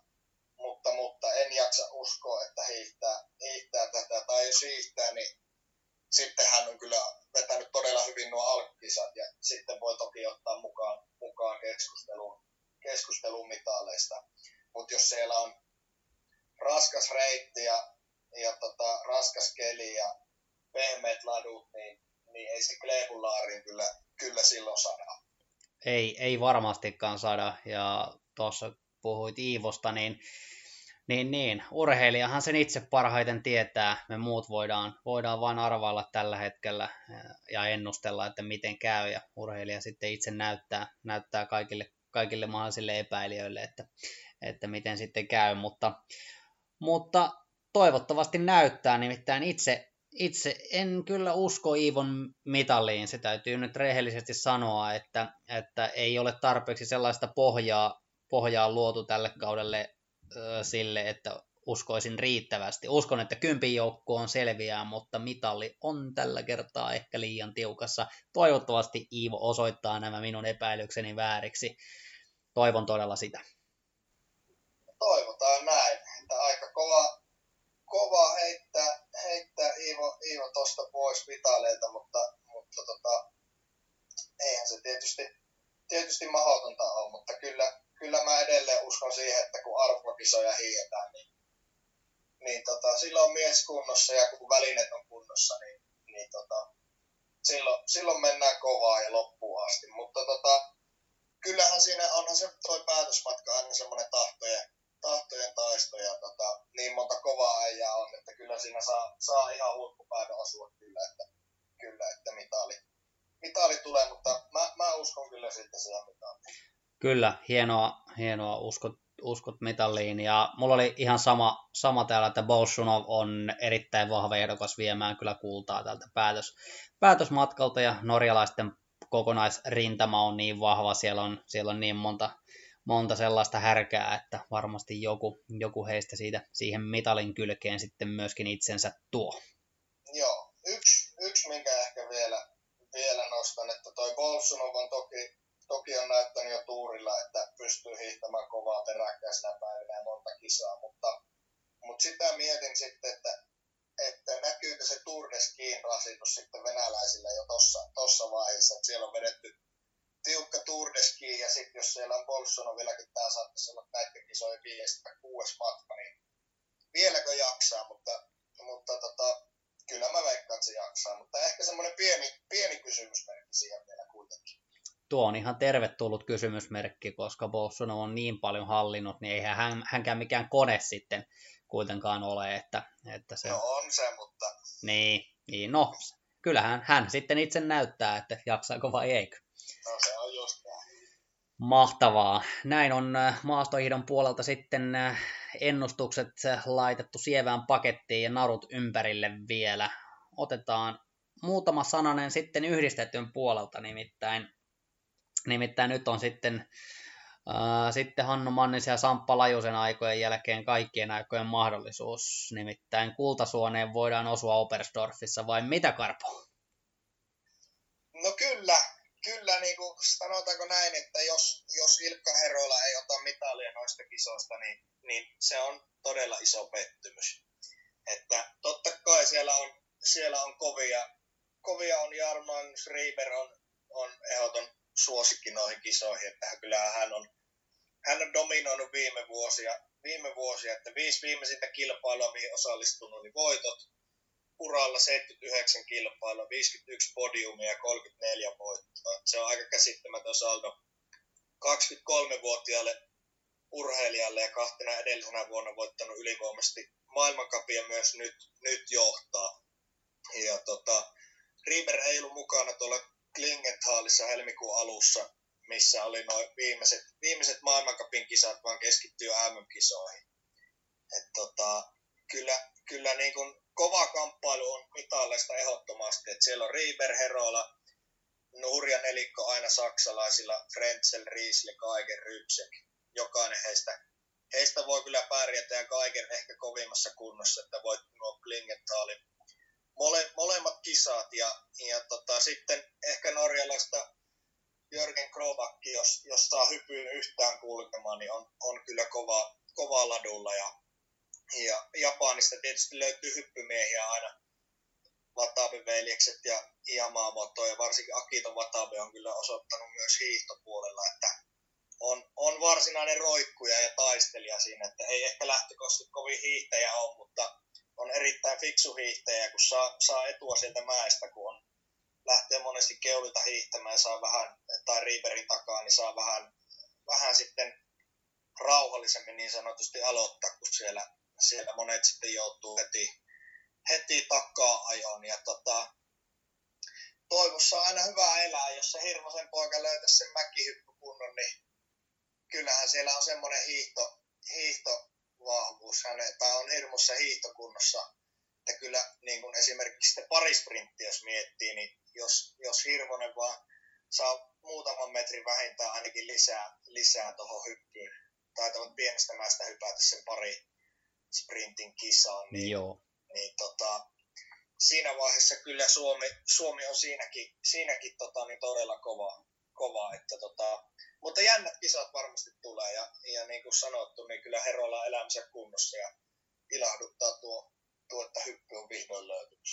mutta, mutta en jaksa uskoa, että hiihtää, hiihtää tätä. Tai jos hiihtää, niin sitten hän on kyllä vetänyt todella hyvin nuo alkkisat ja sitten voi toki ottaa mukaan, mukaan keskusteluun, keskusteluun mitaleista. Mutta jos siellä on raskas reitti ja, ja tota, raskas keli ja pehmeät ladut, niin, niin ei se Kleebulaarin kyllä, kyllä silloin saada ei, ei varmastikaan saada. Ja tuossa puhuit Iivosta, niin, niin, niin urheilijahan sen itse parhaiten tietää. Me muut voidaan, voidaan vain arvailla tällä hetkellä ja ennustella, että miten käy. Ja urheilija sitten itse näyttää, näyttää kaikille, kaikille mahdollisille epäilijöille, että, että miten sitten käy. Mutta, mutta toivottavasti näyttää, nimittäin itse itse en kyllä usko Iivon mitalliin, se täytyy nyt rehellisesti sanoa, että, että ei ole tarpeeksi sellaista pohjaa, pohjaa luotu tälle kaudelle ö, sille, että uskoisin riittävästi. Uskon, että kympin joukkoon selviää, mutta mitalli on tällä kertaa ehkä liian tiukassa. Toivottavasti Iivo osoittaa nämä minun epäilykseni vääriksi. Toivon todella sitä. Toivotaan näin. Että aika kova, kova heittää, heittää Iivo, Iivo tosta pois vitaleilta, mutta, mutta tota, eihän se tietysti, tietysti mahdotonta ole, mutta kyllä, kyllä mä edelleen uskon siihen, että arvokisoja hiihetään, niin, niin tota, silloin mies kunnossa ja kun välineet on kunnossa, niin, niin tota, silloin, silloin mennään kovaa ja loppuun asti. Mutta tota, kyllähän siinä onhan se toi päätösmatka aina semmoinen tahtojen, tahtojen taisto ja tota, niin monta kovaa äijää on, että kyllä siinä saa, saa ihan huippupäivä asua kyllä, että, kyllä, että mitali, mitali tulee, mutta mä, mä uskon kyllä sitten siihen mitaliin. Kyllä, hienoa, hienoa uskot, uskot mitalliin. Ja mulla oli ihan sama, sama täällä, että Bolshunov on erittäin vahva ehdokas viemään kyllä kultaa tältä päätös, päätösmatkalta ja norjalaisten kokonaisrintama on niin vahva, siellä on, siellä on niin monta monta sellaista härkää, että varmasti joku, joku heistä siitä siihen mitalin kylkeen sitten myöskin itsensä tuo. Joo, yksi, yksi minkä ehkä vielä, vielä nostan, että toi Bolsunov on toki, toki on näyttänyt jo tuurilla, että pystyy hiihtämään kovaa peräkkäisenä päivinä ja monta kisaa, mutta, mutta sitä mietin sitten, että, että näkyykö se de rasitus sitten venäläisillä jo tossa, tossa vaiheessa, että siellä on vedetty tiukka Tour de Ski, ja sitten jos siellä on Bolsono vieläkin, tämä saattaisi olla näiden kisojen viides tai kuudes matka, niin vieläkö jaksaa, mutta, mutta tota, kyllä mä veikkaan, että se jaksaa, mutta ehkä semmoinen pieni, pieni kysymysmerkki siihen vielä kuitenkin. Tuo on ihan tervetullut kysymysmerkki, koska Bolsono on niin paljon hallinnut, niin eihän hän, hänkään mikään kone sitten kuitenkaan ole, että, että se... No on se, mutta... Niin, niin no, kyllähän hän sitten itse näyttää, että jaksaako vai eikö. No se on just Mahtavaa. Näin on äh, maastohiidon puolelta sitten äh, ennustukset äh, laitettu sievään pakettiin ja narut ympärille vielä. Otetaan muutama sananen sitten yhdistetyn puolelta, nimittäin, nimittäin nyt on sitten Sitten Hannu Mannisen ja Samppa Lajusen aikojen jälkeen kaikkien aikojen mahdollisuus, nimittäin kultasuoneen voidaan osua Opersdorfissa, vai mitä Karpo? No kyllä, kyllä niin kuin sanotaanko näin, että jos, jos Ilkka Herola ei ota mitalia noista kisoista, niin, niin se on todella iso pettymys. Että totta kai siellä on, siellä on kovia, kovia on Jarman, Schreiber on, on ehdoton suosikki noihin kisoihin, että kyllä hän on, hän on dominoinut viime vuosia, viime vuosia, että viisi viimeisintä kilpailua, mihin osallistunut, niin voitot, uralla 79 kilpailua, 51 podiumia ja 34 voittoa. Se on aika käsittämätön saldo 23-vuotiaalle urheilijalle ja kahtena edellisenä vuonna voittanut ylivoimaisesti maailmankapia myös nyt, nyt johtaa. Ja tota, Rieber ei ollut mukana tuolla Klingenthaalissa helmikuun alussa, missä oli noin viimeiset, viimeiset maailmankapin kisat, vaan keskittyy MM-kisoihin. Et tota, kyllä, kyllä niin kuin kova kamppailu on mitalleista ehdottomasti. Et siellä on Rieber, Herola, hurja nelikko aina saksalaisilla, Frenzel, Riesle, Kaiken, Rybsek. Jokainen heistä, heistä voi kyllä pärjätä ja Kaiken ehkä kovimmassa kunnossa, että voit nuo Klingenthalin mole, molemmat kisat. Ja, ja tota, sitten ehkä norjalaista Jörgen Krovakki, jos, jos saa hypyyn yhtään kulkemaan, niin on, on kyllä kova, kova ladulla. Ja, ja Japanista tietysti löytyy hyppymiehiä aina, Watabe-veljekset ja Yamamoto ja varsinkin Akito Watabe on kyllä osoittanut myös hiihtopuolella, että on, on varsinainen roikkuja ja taistelija siinä, että ei ehkä lähtökohtaisesti kovin hiihtäjä ole, mutta on erittäin fiksu hiihtäjä, kun saa, saa etua sieltä mäestä, kun on, lähtee monesti keulilta hiihtämään saa vähän, tai riiverin takaa, niin saa vähän, vähän sitten rauhallisemmin niin sanotusti aloittaa, kun siellä, siellä monet sitten joutuu heti, heti takaa ajoon. Ja tota, toivossa on aina hyvä elää, jos se Hirvosen poika löytäisi sen mäkihyppykunnon, niin kyllähän siellä on semmoinen hiihto, hiihtovahvuus, hänen, on hirmussa hiihtokunnossa, että kyllä niin kuin esimerkiksi sitten parisprintti, jos miettii, niin jos, jos Hirvonen vaan saa muutaman metrin vähintään ainakin lisää, lisää tuohon hyppyyn, taitavat pienestä mäestä hypätä sen pari sprintin kisaan, niin, Joo. niin tota, siinä vaiheessa kyllä Suomi, Suomi on siinäkin, siinäkin tota, niin todella kova, kova että tota, mutta jännät kisat varmasti tulee ja, ja niin kuin sanottu, niin kyllä Herolla on elämänsä kunnossa ja ilahduttaa tuo, tuo että hyppy on vihdoin löytynyt.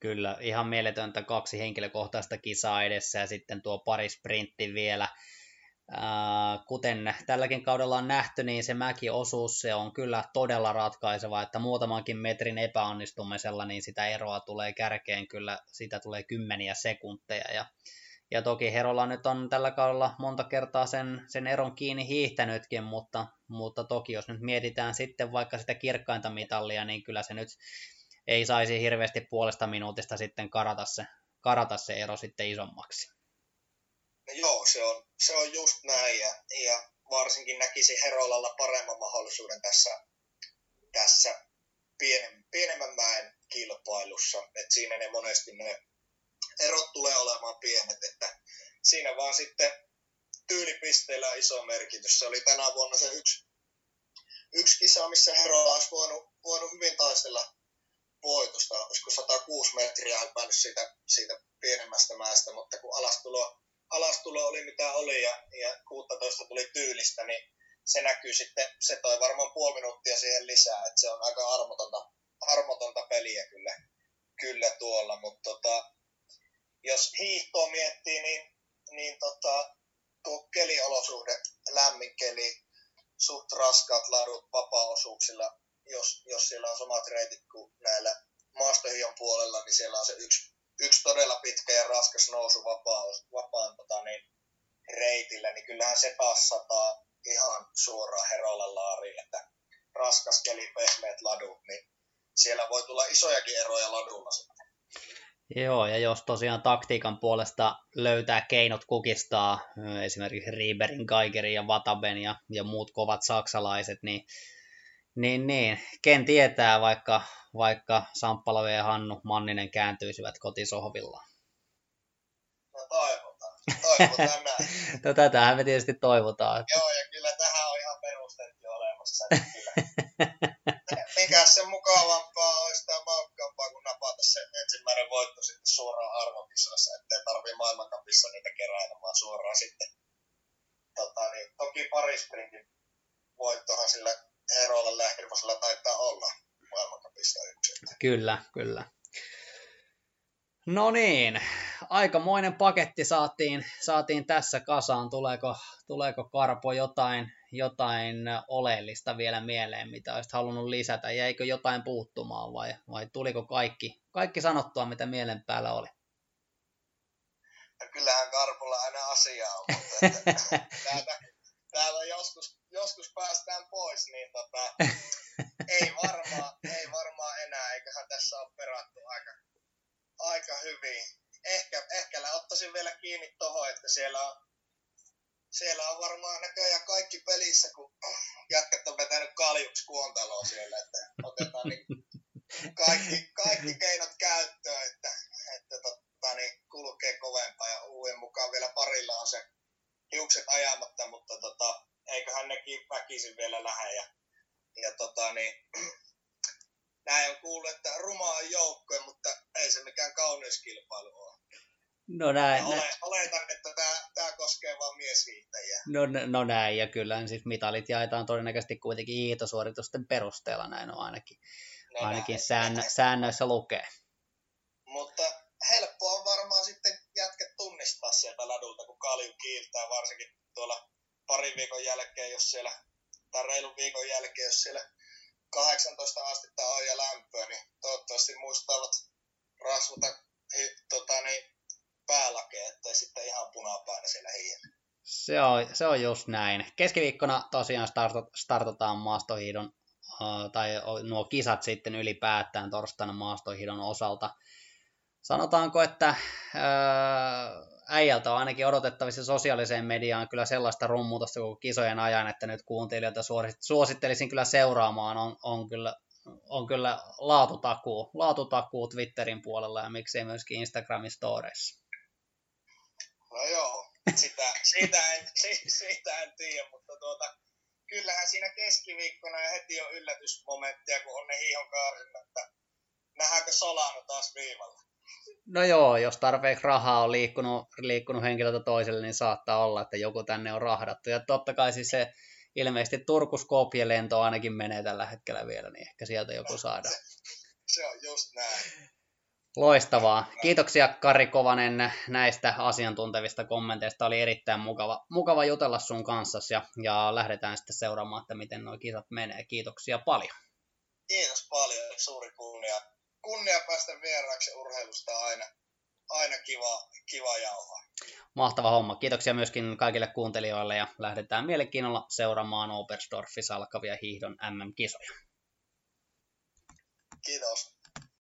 Kyllä, ihan mieletöntä kaksi henkilökohtaista kisaa edessä ja sitten tuo pari sprintti vielä. kuten tälläkin kaudella on nähty, niin se mäkiosuus se on kyllä todella ratkaiseva, että muutamankin metrin epäonnistumisella niin sitä eroa tulee kärkeen kyllä, sitä tulee kymmeniä sekunteja ja ja toki Herolla nyt on tällä kaudella monta kertaa sen, sen eron kiinni hiihtänytkin, mutta, mutta toki jos nyt mietitään sitten vaikka sitä kirkkainta mitallia, niin kyllä se nyt ei saisi hirveästi puolesta minuutista sitten karata se, karata se ero sitten isommaksi. No joo, se on, se on just näin ja, ja varsinkin näkisi Herolalla paremman mahdollisuuden tässä, tässä pienen, pienemmän mäen kilpailussa. Et siinä ne monesti ne erot tulee olemaan pienet, että siinä vaan sitten tyylipisteillä iso merkitys. Se oli tänä vuonna se yksi, yksi kisa, missä Herola olisi voinut, voinut hyvin taistella voitosta. Olisiko 106 metriä hypännyt siitä, siitä pienemmästä mäestä, mutta kun alastulo, alastulo oli mitä oli ja, ja 16 tuli tyylistä, niin se näkyy sitten, se toi varmaan puoli minuuttia siihen lisää, että se on aika armotonta, armotonta peliä kyllä, kyllä tuolla, mutta tota, jos hiihtoa miettii, niin, niin tota, tuo keliolosuhde, lämmin keli, suht raskaat ladut vapaa-osuuksilla, jos, jos siellä on samat reitit kuin näillä maastohion puolella, niin siellä on se yksi, yksi todella pitkä ja raskas nousu vapaa, vapaan tota, niin, reitillä, niin kyllähän se taas sataa ihan suoraan Herolan laariin, että raskas keli, pehmeät ladut, niin siellä voi tulla isojakin eroja ladulla sitten. Joo, ja jos tosiaan taktiikan puolesta löytää keinot kukistaa esimerkiksi Rieberin, Geigerin ja Vataben ja, ja muut kovat saksalaiset, niin, niin, niin ken tietää, vaikka, vaikka Samppala ja Hannu Manninen kääntyisivät kotisohvilla. No toivotaan. toivotaan. Näin. no tätähän me tietysti toivotaan. Joo, ja kyllä tähän on ihan perusteet jo olemassa. Mikäs se mukavampaa olisi tämä maukkaampaa, kun napata se ensimmäinen voitto sitten suoraan arvokisoissa, ettei tarvii maailmankapissa niitä keräilemään suoraan sitten. Tota, niin, toki parisprintin voittohan sillä Eerolla Lähkirkosella taitaa olla maailmankapissa yksi. Kyllä, kyllä. No niin, aikamoinen paketti saatiin, saatiin tässä kasaan. Tuleeko, tuleeko Karpo jotain, jotain oleellista vielä mieleen, mitä olisit halunnut lisätä? Jäikö jotain puuttumaan vai, vai tuliko kaikki, kaikki sanottua, mitä mielen päällä oli? No kyllähän Karpolla aina asiaa on, mutta että, täältä, täällä joskus, joskus päästään pois, niin tota, ei, varmaan, ei varmaan enää, eiköhän tässä ole perattu aika, aika hyvin. Ehkä, ehkä ottaisin vielä kiinni tuohon, että siellä on, siellä on varmaan näköjään kaikki pelissä, kun jätkät on vetänyt kaljuksi kuontaloa siellä, että otetaan niin kaikki, kaikki keinot käyttöön, että, että tota, niin kulkee kovempaa ja uuden mukaan vielä parilla on se hiukset ajamatta, mutta tota, eiköhän nekin väkisin vielä lähde. Ja, ja tota, niin, näin on kuullut, että ruma on joukkoja, mutta ei se mikään kauneuskilpailu ole. No näin. Ole, oletan, että tämä, tämä koskee vain mieshiihtäjiä. No, no näin, ja kyllä siis mitalit jaetaan todennäköisesti kuitenkin hiihtosuoritusten perusteella, näin on ainakin, no ainakin näin, säännö, säännöissä lukee. Mutta helppo on varmaan sitten jätket tunnistaa sieltä ladulta, kun kalju kiiltää, varsinkin tuolla parin viikon jälkeen, jos siellä, tai reilun viikon jälkeen, jos siellä 18 astetta on ja lämpöä, niin toivottavasti muistavat rasvata tota, niin, päälakeen, ettei sitten ihan punapäänä siellä hiili. Se on, se on just näin. Keskiviikkona tosiaan startot, startataan maastohiidon, uh, tai nuo kisat sitten ylipäätään torstaina maastohiidon osalta. Sanotaanko, että uh, äijältä on ainakin odotettavissa sosiaaliseen mediaan kyllä sellaista rummutusta koko kisojen ajan, että nyt kuuntelijoita suosittelisin kyllä seuraamaan, on, on kyllä on kyllä laatutakuu, laatutakuu Twitterin puolella ja miksei myöskin Instagramin storeissa. No joo, sitä, siitä, en, siitä en tiedä, mutta tuota, kyllähän siinä keskiviikkona ja heti on yllätysmomenttia, kun on ne hiihon kaarsin, että nähdäänkö Solano taas viivalla. No joo, jos tarpeeksi rahaa on liikkunut, liikkunut henkilöltä toiselle, niin saattaa olla, että joku tänne on rahdattu. Ja totta kai siis se ilmeisesti Turku-Skopje lento ainakin menee tällä hetkellä vielä, niin ehkä sieltä joku saadaan. Se on just näin. Loistavaa. Kiitoksia Kari Kovanen näistä asiantuntevista kommenteista. Oli erittäin mukava, mukava jutella sun kanssa ja, ja lähdetään sitten seuraamaan, että miten nuo kisat menee. Kiitoksia paljon. Kiitos paljon. Suuri kunnia kunnia päästä vieraaksi urheilusta aina, aina kiva, kiva jauhaa. Mahtava homma. Kiitoksia myöskin kaikille kuuntelijoille ja lähdetään mielenkiinnolla seuraamaan Oberstdorfissa alkavia hiihdon MM-kisoja. Kiitos.